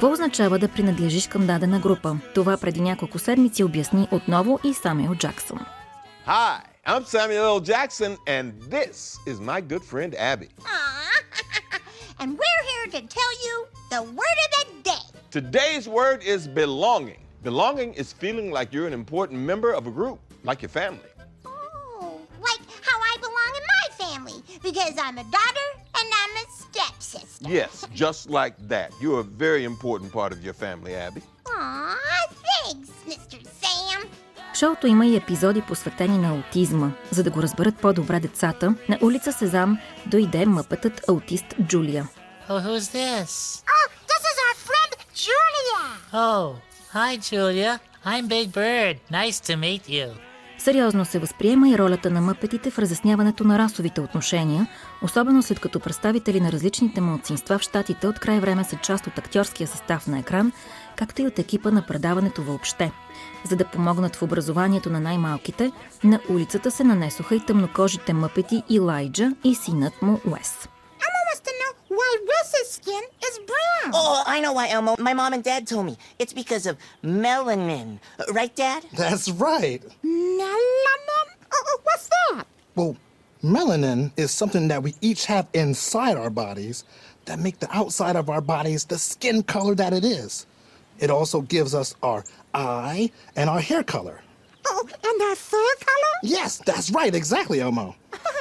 Какво означава да принадлежиш към дадена група? Това преди няколко седмици обясни отново и Самюел Джаксън. Hi, I'm Samuel L. Jackson, and this is my good friend Abby. and we're here to tell you the word of the day. Today's word is belonging. Belonging is feeling like you're an important member of a group, like your family. Oh, like how I belong in my because I'm a daughter and I'm a stepsister. Yes, just like that. You're a very important part of your family, Abby. Aw, thanks, Mr. Sam. В шоуто има и епизоди посветени на аутизма. За да го разберат по-добре децата, на улица Сезам дойде мъпетът аутист Джулия. Oh, who's this? Oh, this is our friend Julia. Oh, hi, Julia. I'm Big Bird. Nice to meet you. Сериозно се възприема и ролята на мъпетите в разясняването на расовите отношения, особено след като представители на различните младсинства в щатите от край време са част от актьорския състав на екран, както и от екипа на предаването въобще. За да помогнат в образованието на най-малките, на улицата се нанесоха и тъмнокожите мъпети Илайджа и синът му Уес. Why Wes's skin is brown. Oh, I know why, Elmo. My mom and dad told me. It's because of melanin. Right, Dad? That's right. Melanin? Oh, what's that? Well, melanin is something that we each have inside our bodies that make the outside of our bodies the skin color that it is. It also gives us our eye and our hair color. Oh, and our fur color? Yes, that's right, exactly, Elmo.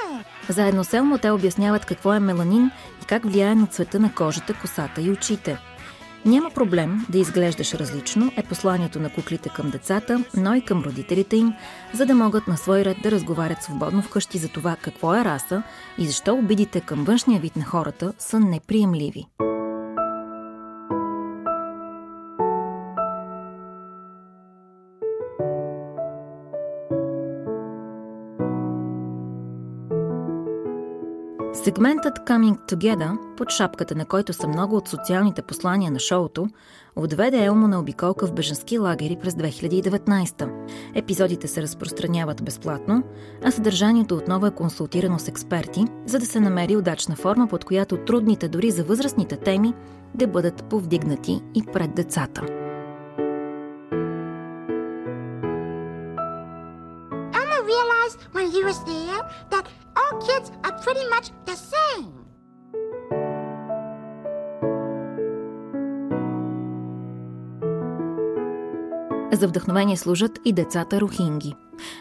Заедно с Елмо те обясняват какво е меланин и как влияе на цвета на кожата, косата и очите. Няма проблем да изглеждаш различно е посланието на куклите към децата, но и към родителите им, за да могат на свой ред да разговарят свободно вкъщи за това какво е раса и защо обидите към външния вид на хората са неприемливи. Сегментът Coming Together, под шапката на който са много от социалните послания на шоуто, отведе Елмо на обиколка в бежански лагери през 2019. Епизодите се разпространяват безплатно, а съдържанието отново е консултирано с експерти, за да се намери удачна форма, под която трудните дори за възрастните теми да бъдат повдигнати и пред децата. Realized when he was there that all kids are pretty much the same. За вдъхновение служат и децата рухинги.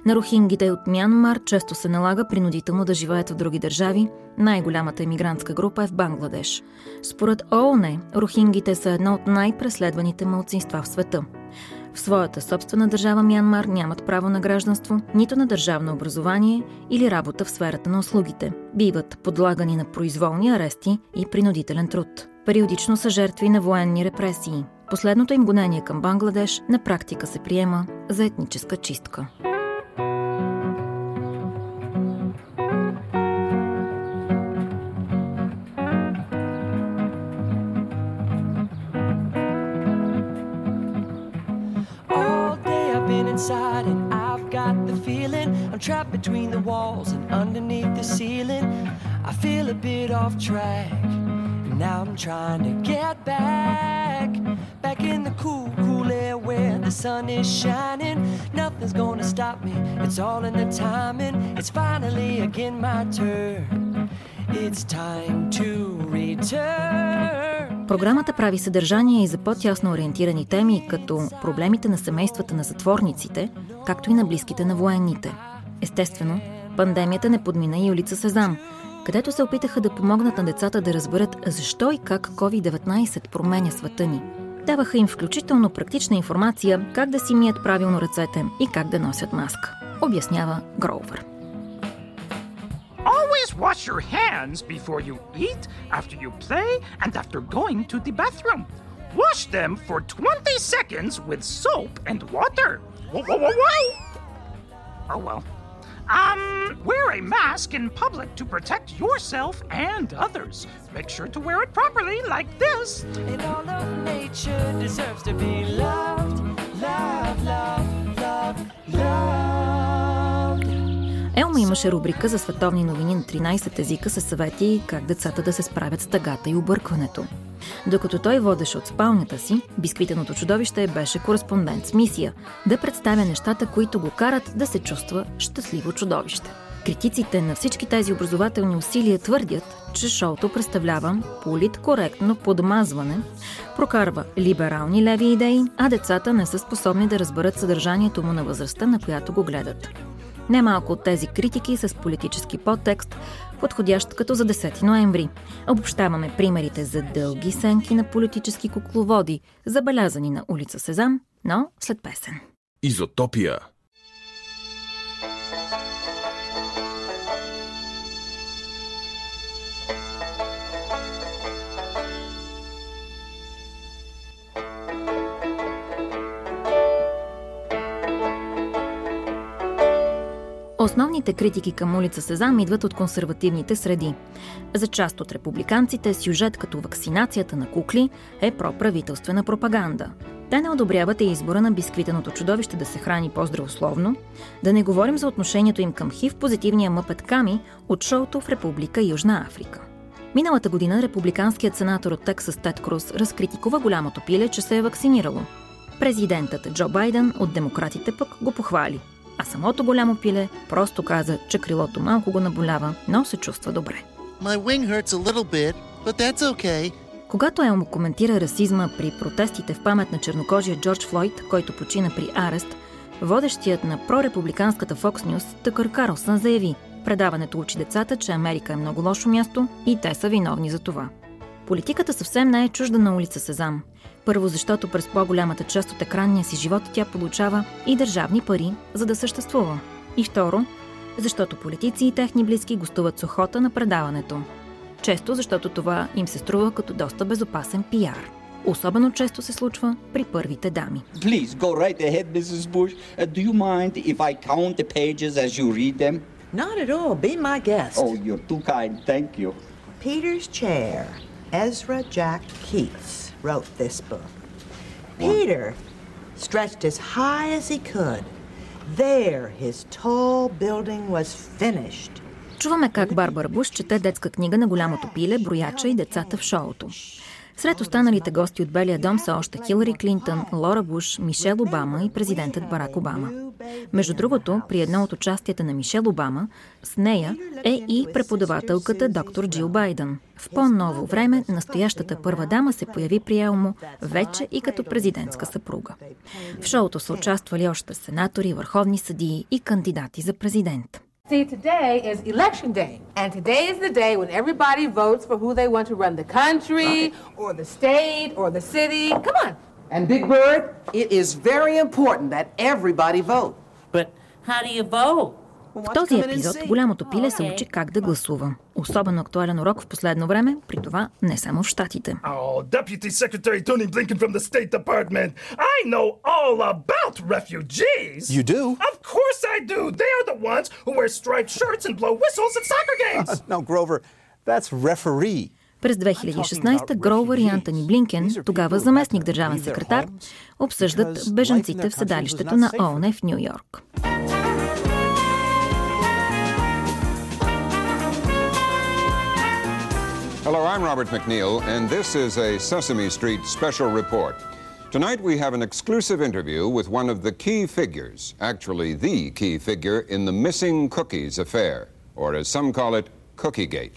На рухингите от Мянмар често се налага принудително да живеят в други държави. Най-голямата емигрантска група е в Бангладеш. Според ООН, рухингите са едно от най-преследваните малцинства в света. В своята собствена държава Мянмар нямат право на гражданство, нито на държавно образование или работа в сферата на услугите. Биват подлагани на произволни арести и принудителен труд. Периодично са жертви на военни репресии. Последното им гонение към Бангладеш на практика се приема за етническа чистка. Inside and I've got the feeling I'm trapped between the walls and underneath the ceiling. I feel a bit off track. And now I'm trying to get back. Back in the cool, cool air where the sun is shining. Nothing's gonna stop me. It's all in the timing. It's finally again my turn. It's time to return. Програмата прави съдържание и за по-тясно ориентирани теми, като проблемите на семействата на затворниците, както и на близките на военните. Естествено, пандемията не подмина и улица Сезам, където се опитаха да помогнат на децата да разберат защо и как COVID-19 променя света ни. Даваха им включително практична информация как да си мият правилно ръцете и как да носят маска. Обяснява Гроувър. Wash your hands before you eat, after you play, and after going to the bathroom. Wash them for 20 seconds with soap and water. Whoa, whoa, whoa, whoa! Oh well. Um, wear a mask in public to protect yourself and others. Make sure to wear it properly, like this. And all of nature deserves to be loved, loved, loved, loved, loved. Елма имаше рубрика за световни новини на 13 езика със съвети как децата да се справят с тъгата и объркването. Докато той водеше от спалнята си, бисквитеното чудовище беше кореспондент с мисия да представя нещата, които го карат да се чувства щастливо чудовище. Критиците на всички тези образователни усилия твърдят, че шоуто представлява политкоректно подмазване, прокарва либерални леви идеи, а децата не са способни да разберат съдържанието му на възрастта, на която го гледат. Немалко от тези критики с политически подтекст подходящ като за 10 ноември. Обобщаваме примерите за дълги сенки на политически кукловоди, забелязани на улица Сезам, но след песен. Изотопия. Основните критики към улица Сезам идват от консервативните среди. За част от републиканците сюжет като вакцинацията на кукли е проправителствена пропаганда. Те не одобряват и избора на бисквитеното чудовище да се храни по-здравословно, да не говорим за отношението им към хив позитивния мъпет Ками от шоуто в Република Южна Африка. Миналата година републиканският сенатор от Тексас Тед Круз разкритикува голямото пиле, че се е вакцинирало. Президентът Джо Байден от демократите пък го похвали – а самото голямо пиле просто каза, че крилото малко го наболява, но се чувства добре. My wing hurts a little bit, but that's okay. Когато Елмо коментира расизма при протестите в памет на чернокожия Джордж Флойд, който почина при арест, водещият на прорепубликанската Fox News Тъкър Карлсън заяви, предаването учи децата, че Америка е много лошо място и те са виновни за това. Политиката съвсем не е чужда на улица Сезам. Първо, защото през по-голямата част от екранния си живот тя получава и държавни пари, за да съществува. И второ, защото политици и техни близки гостуват с охота на предаването. Често, защото това им се струва като доста безопасен пиар. Особено често се случва при първите дами. Please go right ahead, Mrs. Bush. Uh, do you mind if I count the pages as you read them? Not at all. Be my guest. Oh, you're too kind. Thank you. Peter's chair. Ezra Jack Keats wrote this book. Peter stretched as high as he could. There, his tall building was finished. Чуваме как Барбара Буш чете детска книга на голямото пиле, брояча и децата в шоуто. Сред останалите гости от Белия дом са още Хилари Клинтън, Лора Буш, Мишел Обама и президентът Барак Обама. Между другото, при едно от участията на Мишел Обама, с нея е и преподавателката доктор Джил Байден. В по-ново време настоящата първа дама се появи при Елмо вече и като президентска съпруга. В шоуто са участвали още сенатори, върховни съдии и кандидати за президент. See, today is election day. And today is the day when everybody votes for who they want to run the country, or the state, or the city. Come on. And Big Bird, it is very important that everybody vote. But how do you vote? В този епизод голямото пиле се учи как да гласува. Особено актуален урок в последно време, при това не само в Штатите. Oh, Deputy Secretary Tony Blinken from the State Department. I know all about refugees. You do? Of course I do. They are the ones who wear striped shirts and blow whistles at soccer games. no, Grover, that's referee. През 2016 Гроувър и Антони Блинкен, тогава заместник държавен секретар, обсъждат бежанците в седалището на ООН в Нью Йорк. Hello, I'm Robert McNeil, and this is a Sesame Street special report. Tonight we have an exclusive interview with one of the key figures, actually the key figure in the missing cookies affair, or as some call it, Cookiegate.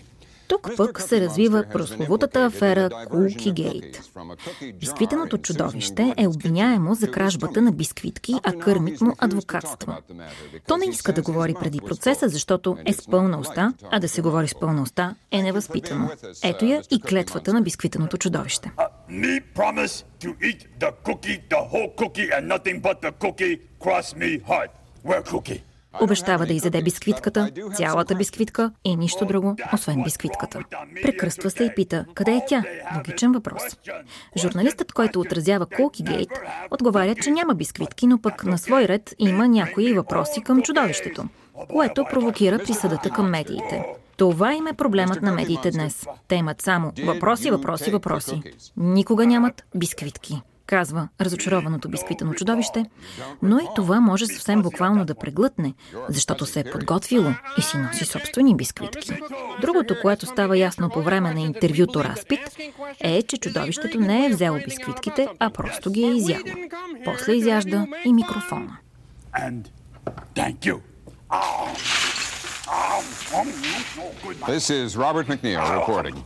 Тук пък се развива прословутата афера Кулки Гейт. Бисквитеното чудовище е обвиняемо за кражбата на бисквитки, а кърмит му адвокатства. То не иска да говори преди процеса, защото е с пълна уста, а да се говори с пълна уста е невъзпитано. Ето я и клетвата на бисквитеното чудовище. Me promise to eat the cookie, the whole cookie and nothing but the cookie. Cross me hard. Where cookie? Обещава да изяде бисквитката, цялата бисквитка и нищо друго, освен бисквитката. Прекръства се и пита, къде е тя? Логичен въпрос. Журналистът, който отразява Кулки Гейт, отговаря, че няма бисквитки, но пък на свой ред има някои въпроси към чудовището, което провокира присъдата към медиите. Това им е проблемът на медиите днес. Те имат само въпроси, въпроси, въпроси. Никога нямат бисквитки казва разочарованото бисквитено чудовище, но и това може съвсем буквално да преглътне, защото се е подготвило и си носи собствени бисквитки. Другото, което става ясно по време на интервюто разпит, е, че чудовището не е взело бисквитките, а просто ги е изяло. После изяжда и микрофона. This is Robert McNeil reporting.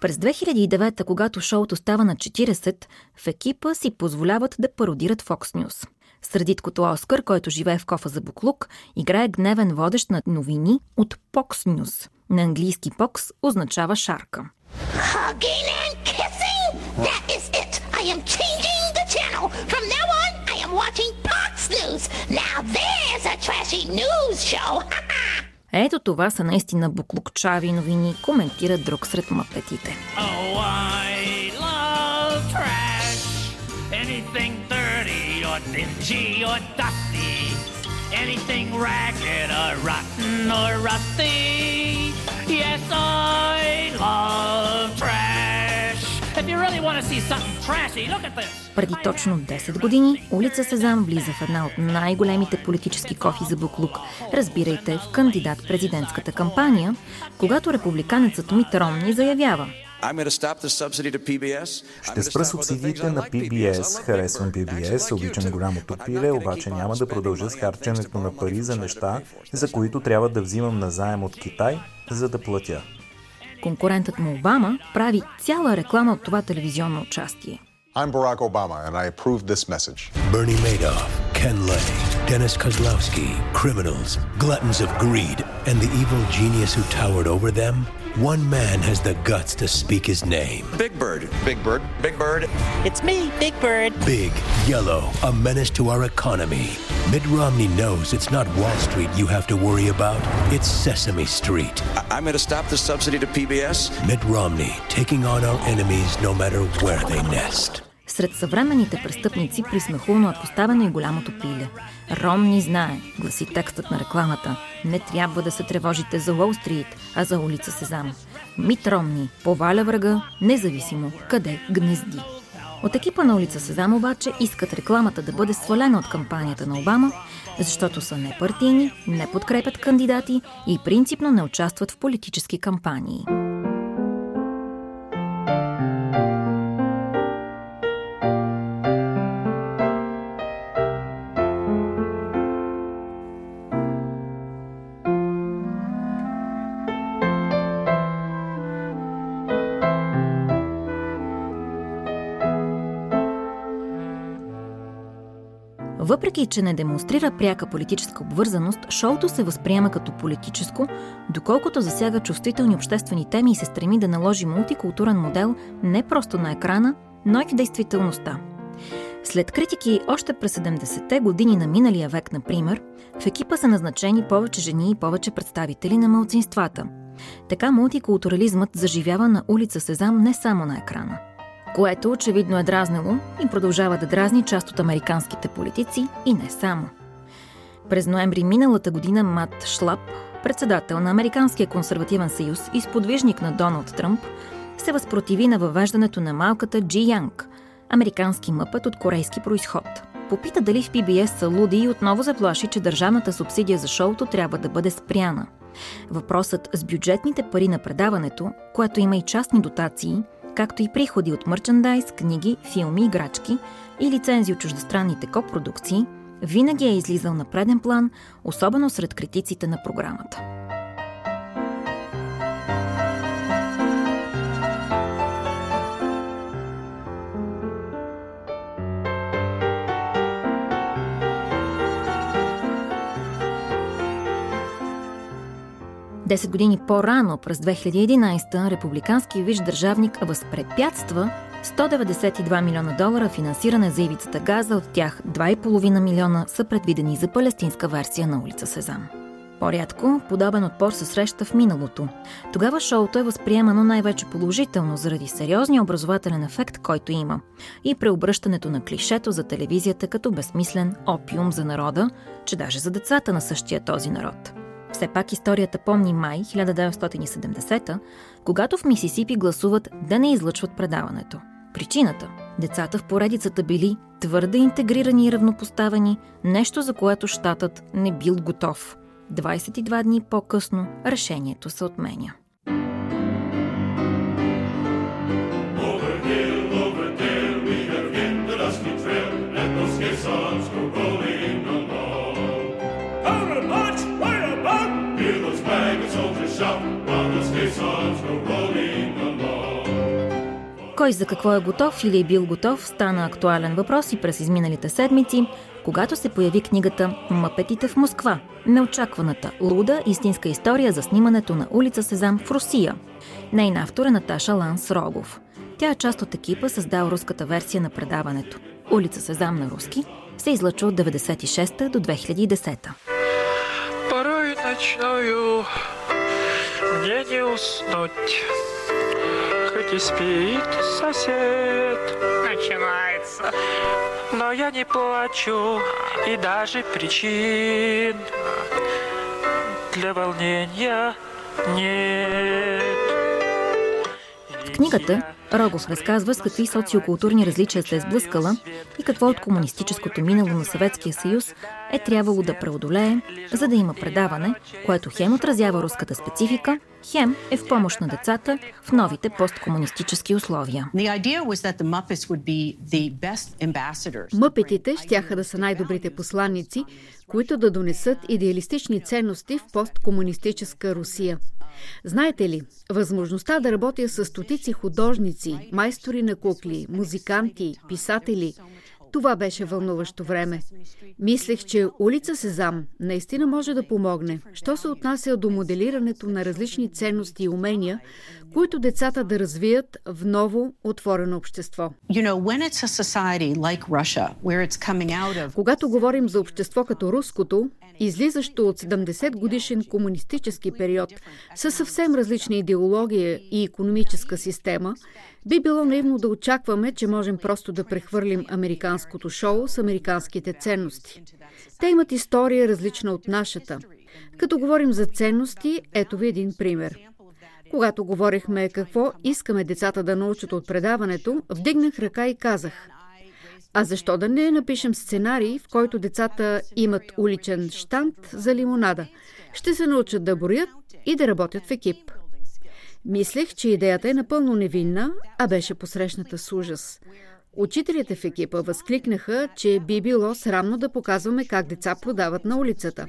През 2009, когато шоуто става на 40, в екипа си позволяват да пародират Fox News. Средиткото Оскар, който живее в кофа за буклук, играе гневен водещ на новини от Pox News. На английски Pox означава шарка. Fox news show. Ето това са наистина буклукчави новини, коментира друг сред. Oh, dusty. Anything ragged or rotten or rusty. Yes, I love trash. Преди точно 10 години улица Сезам влиза в една от най-големите политически кофи за буклук. Разбирайте, в кандидат-президентската кампания, когато републиканецът Мит Ромни заявява. Ще спра субсидиите на PBS. Харесвам PBS, обичам голямото пиле, обаче няма да продължа с харченето на пари за неща, за които трябва да взимам назаем от Китай, за да платя. Конкурентът му Обама прави цяла реклама от това телевизионно участие. I'm Barack Obama, and I approve this message. Bernie Madoff, Ken Lay, Dennis Kozlowski, criminals, gluttons of greed, and the evil genius who towered over them. One man has the guts to speak his name. Big Bird. Big Bird. Big Bird. It's me, Big Bird. Big, yellow, a menace to our economy. Mitt Romney knows it's not Wall Street you have to worry about, it's Sesame Street. I- I'm going to stop the subsidy to PBS. Mitt Romney taking on our enemies no matter where they nest. Сред съвременните престъпници присмехулно е поставено и голямото пиле. Ромни знае, гласи текстът на рекламата. Не трябва да се тревожите за Уолл Стрит, а за улица Сезам. Мит Ромни поваля врага, независимо къде гнезди. От екипа на улица Сезам обаче искат рекламата да бъде свалена от кампанията на Обама, защото са непартийни, не подкрепят кандидати и принципно не участват в политически кампании. Въпреки, че не демонстрира пряка политическа обвързаност, шоуто се възприема като политическо, доколкото засяга чувствителни обществени теми и се стреми да наложи мултикултурен модел не просто на екрана, но и в действителността. След критики още през 70-те години на миналия век, например, в екипа са назначени повече жени и повече представители на малцинствата. Така мултикултурализмът заживява на улица Сезам не само на екрана което очевидно е дразнило и продължава да дразни част от американските политици и не само. През ноември миналата година Мат Шлап, председател на Американския консервативен съюз и сподвижник на Доналд Тръмп, се възпротиви на въвеждането на малката Джи Янг, американски мъпът от корейски происход. Попита дали в PBS са луди и отново заплаши, че държавната субсидия за шоуто трябва да бъде спряна. Въпросът с бюджетните пари на предаването, което има и частни дотации – както и приходи от мърчандайз, книги, филми, играчки и лицензи от чуждестранните копродукции, винаги е излизал на преден план, особено сред критиците на програмата. Десет години по-рано, през 2011, републикански виж държавник възпрепятства 192 милиона долара финансиране за ивицата Газа, от тях 2,5 милиона са предвидени за палестинска версия на улица Сезам. По-рядко, подобен отпор се среща в миналото. Тогава шоуто е възприемано най-вече положително заради сериозния образователен ефект, който има, и преобръщането на клишето за телевизията като безсмислен опиум за народа, че даже за децата на същия този народ – все пак историята помни май 1970 когато в Мисисипи гласуват да не излъчват предаването. Причината – децата в поредицата били твърде интегрирани и равнопоставени, нещо за което щатът не бил готов. 22 дни по-късно решението се отменя. Кой за какво е готов или е бил готов, стана актуален въпрос и през изминалите седмици, когато се появи книгата Мъпетите в Москва – неочакваната, луда, истинска история за снимането на улица Сезам в Русия. Нейна автор е Наташа Ланс Рогов. Тя е част от екипа, създал руската версия на предаването. Улица Сезам на руски се излъчва от 96 до 2010. Порой ночную мне не уснуть, и спит сосед. Начинается. Но я не плачу, и даже причин для волнения нет. В книгата Рогов разказва с какви социокултурни различия се е сблъскала и какво от комунистическото минало на Съветския съюз е трябвало да преодолее, за да има предаване, което хем отразява руската специфика, хем е в помощ на децата в новите посткомунистически условия. Мъпетите щяха да са най-добрите посланници, които да донесат идеалистични ценности в посткомунистическа Русия. Знаете ли, възможността да работя с стотици художници, майстори на кукли, музиканти, писатели – това беше вълнуващо време. Мислех, че улица Сезам наистина може да помогне, що се отнася до моделирането на различни ценности и умения, които децата да развият в ново отворено общество. Когато говорим за общество като руското, излизащо от 70 годишен комунистически период, със съвсем различна идеология и економическа система, би било наивно да очакваме, че можем просто да прехвърлим американското шоу с американските ценности. Те имат история различна от нашата. Като говорим за ценности, ето ви един пример. Когато говорихме какво искаме децата да научат от предаването, вдигнах ръка и казах а защо да не напишем сценарий, в който децата имат уличен штант за лимонада? Ще се научат да броят и да работят в екип. Мислех, че идеята е напълно невинна, а беше посрещната с ужас. Учителите в екипа възкликнаха, че би било срамно да показваме как деца продават на улицата.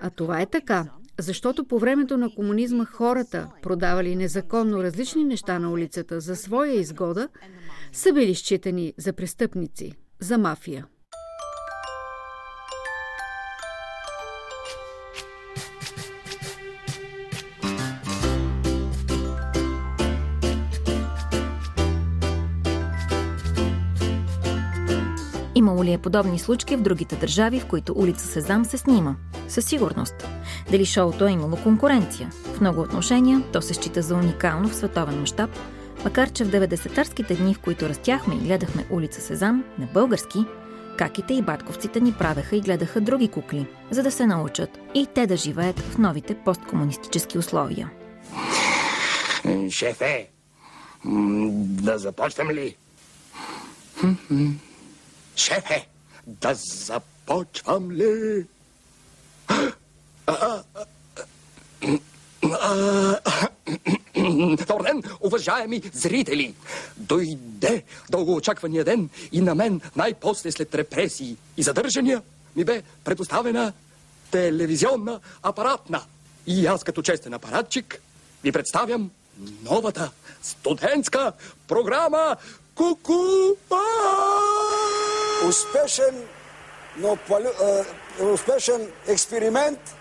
А това е така, защото по времето на комунизма хората, продавали незаконно различни неща на улицата за своя изгода, са били считани за престъпници, за мафия. Имало ли е подобни случки в другите държави, в които улица Сезам се снима? Със сигурност. Дали шоуто е имало конкуренция? В много отношения то се счита за уникално в световен мащаб, макар че в 90-тарските дни, в които растяхме и гледахме улица Сезам на български, каките и батковците ни правеха и гледаха други кукли, за да се научат и те да живеят в новите посткомунистически условия. Шефе, да започнем ли? Шефе, да започвам ли? Добър уважаеми зрители! Дойде дългоочаквания ден и на мен най-после след репресии и задържания ми бе предоставена телевизионна апаратна. И аз като честен апаратчик ви представям новата студентска програма Куку! Успешен, но пали, а, успешен експеримент,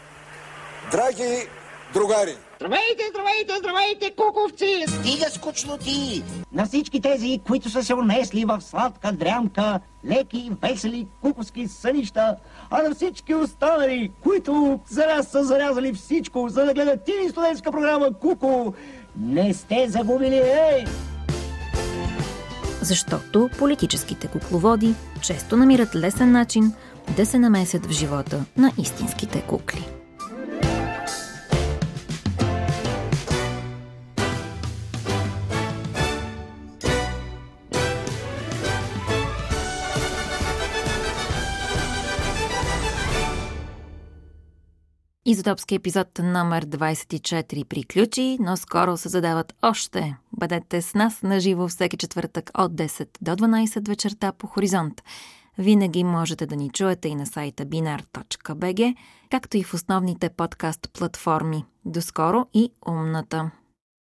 драги другари. Здравейте, здравейте, здравейте, куковци! Стига скучно ти! На всички тези, които са се унесли в сладка дрямка, леки, весели, куковски сънища, а на всички останали, които за нас са зарязали всичко, за да гледат ти студентска програма Куко, не сте загубили, ей! Защото политическите кукловоди често намират лесен начин да се намесят в живота на истинските кукли. Изотопски епизод номер 24 приключи, но скоро се задават още. Бъдете с нас на живо всеки четвъртък от 10 до 12 вечерта по Хоризонт. Винаги можете да ни чуете и на сайта binar.bg, както и в основните подкаст платформи. До скоро и умната!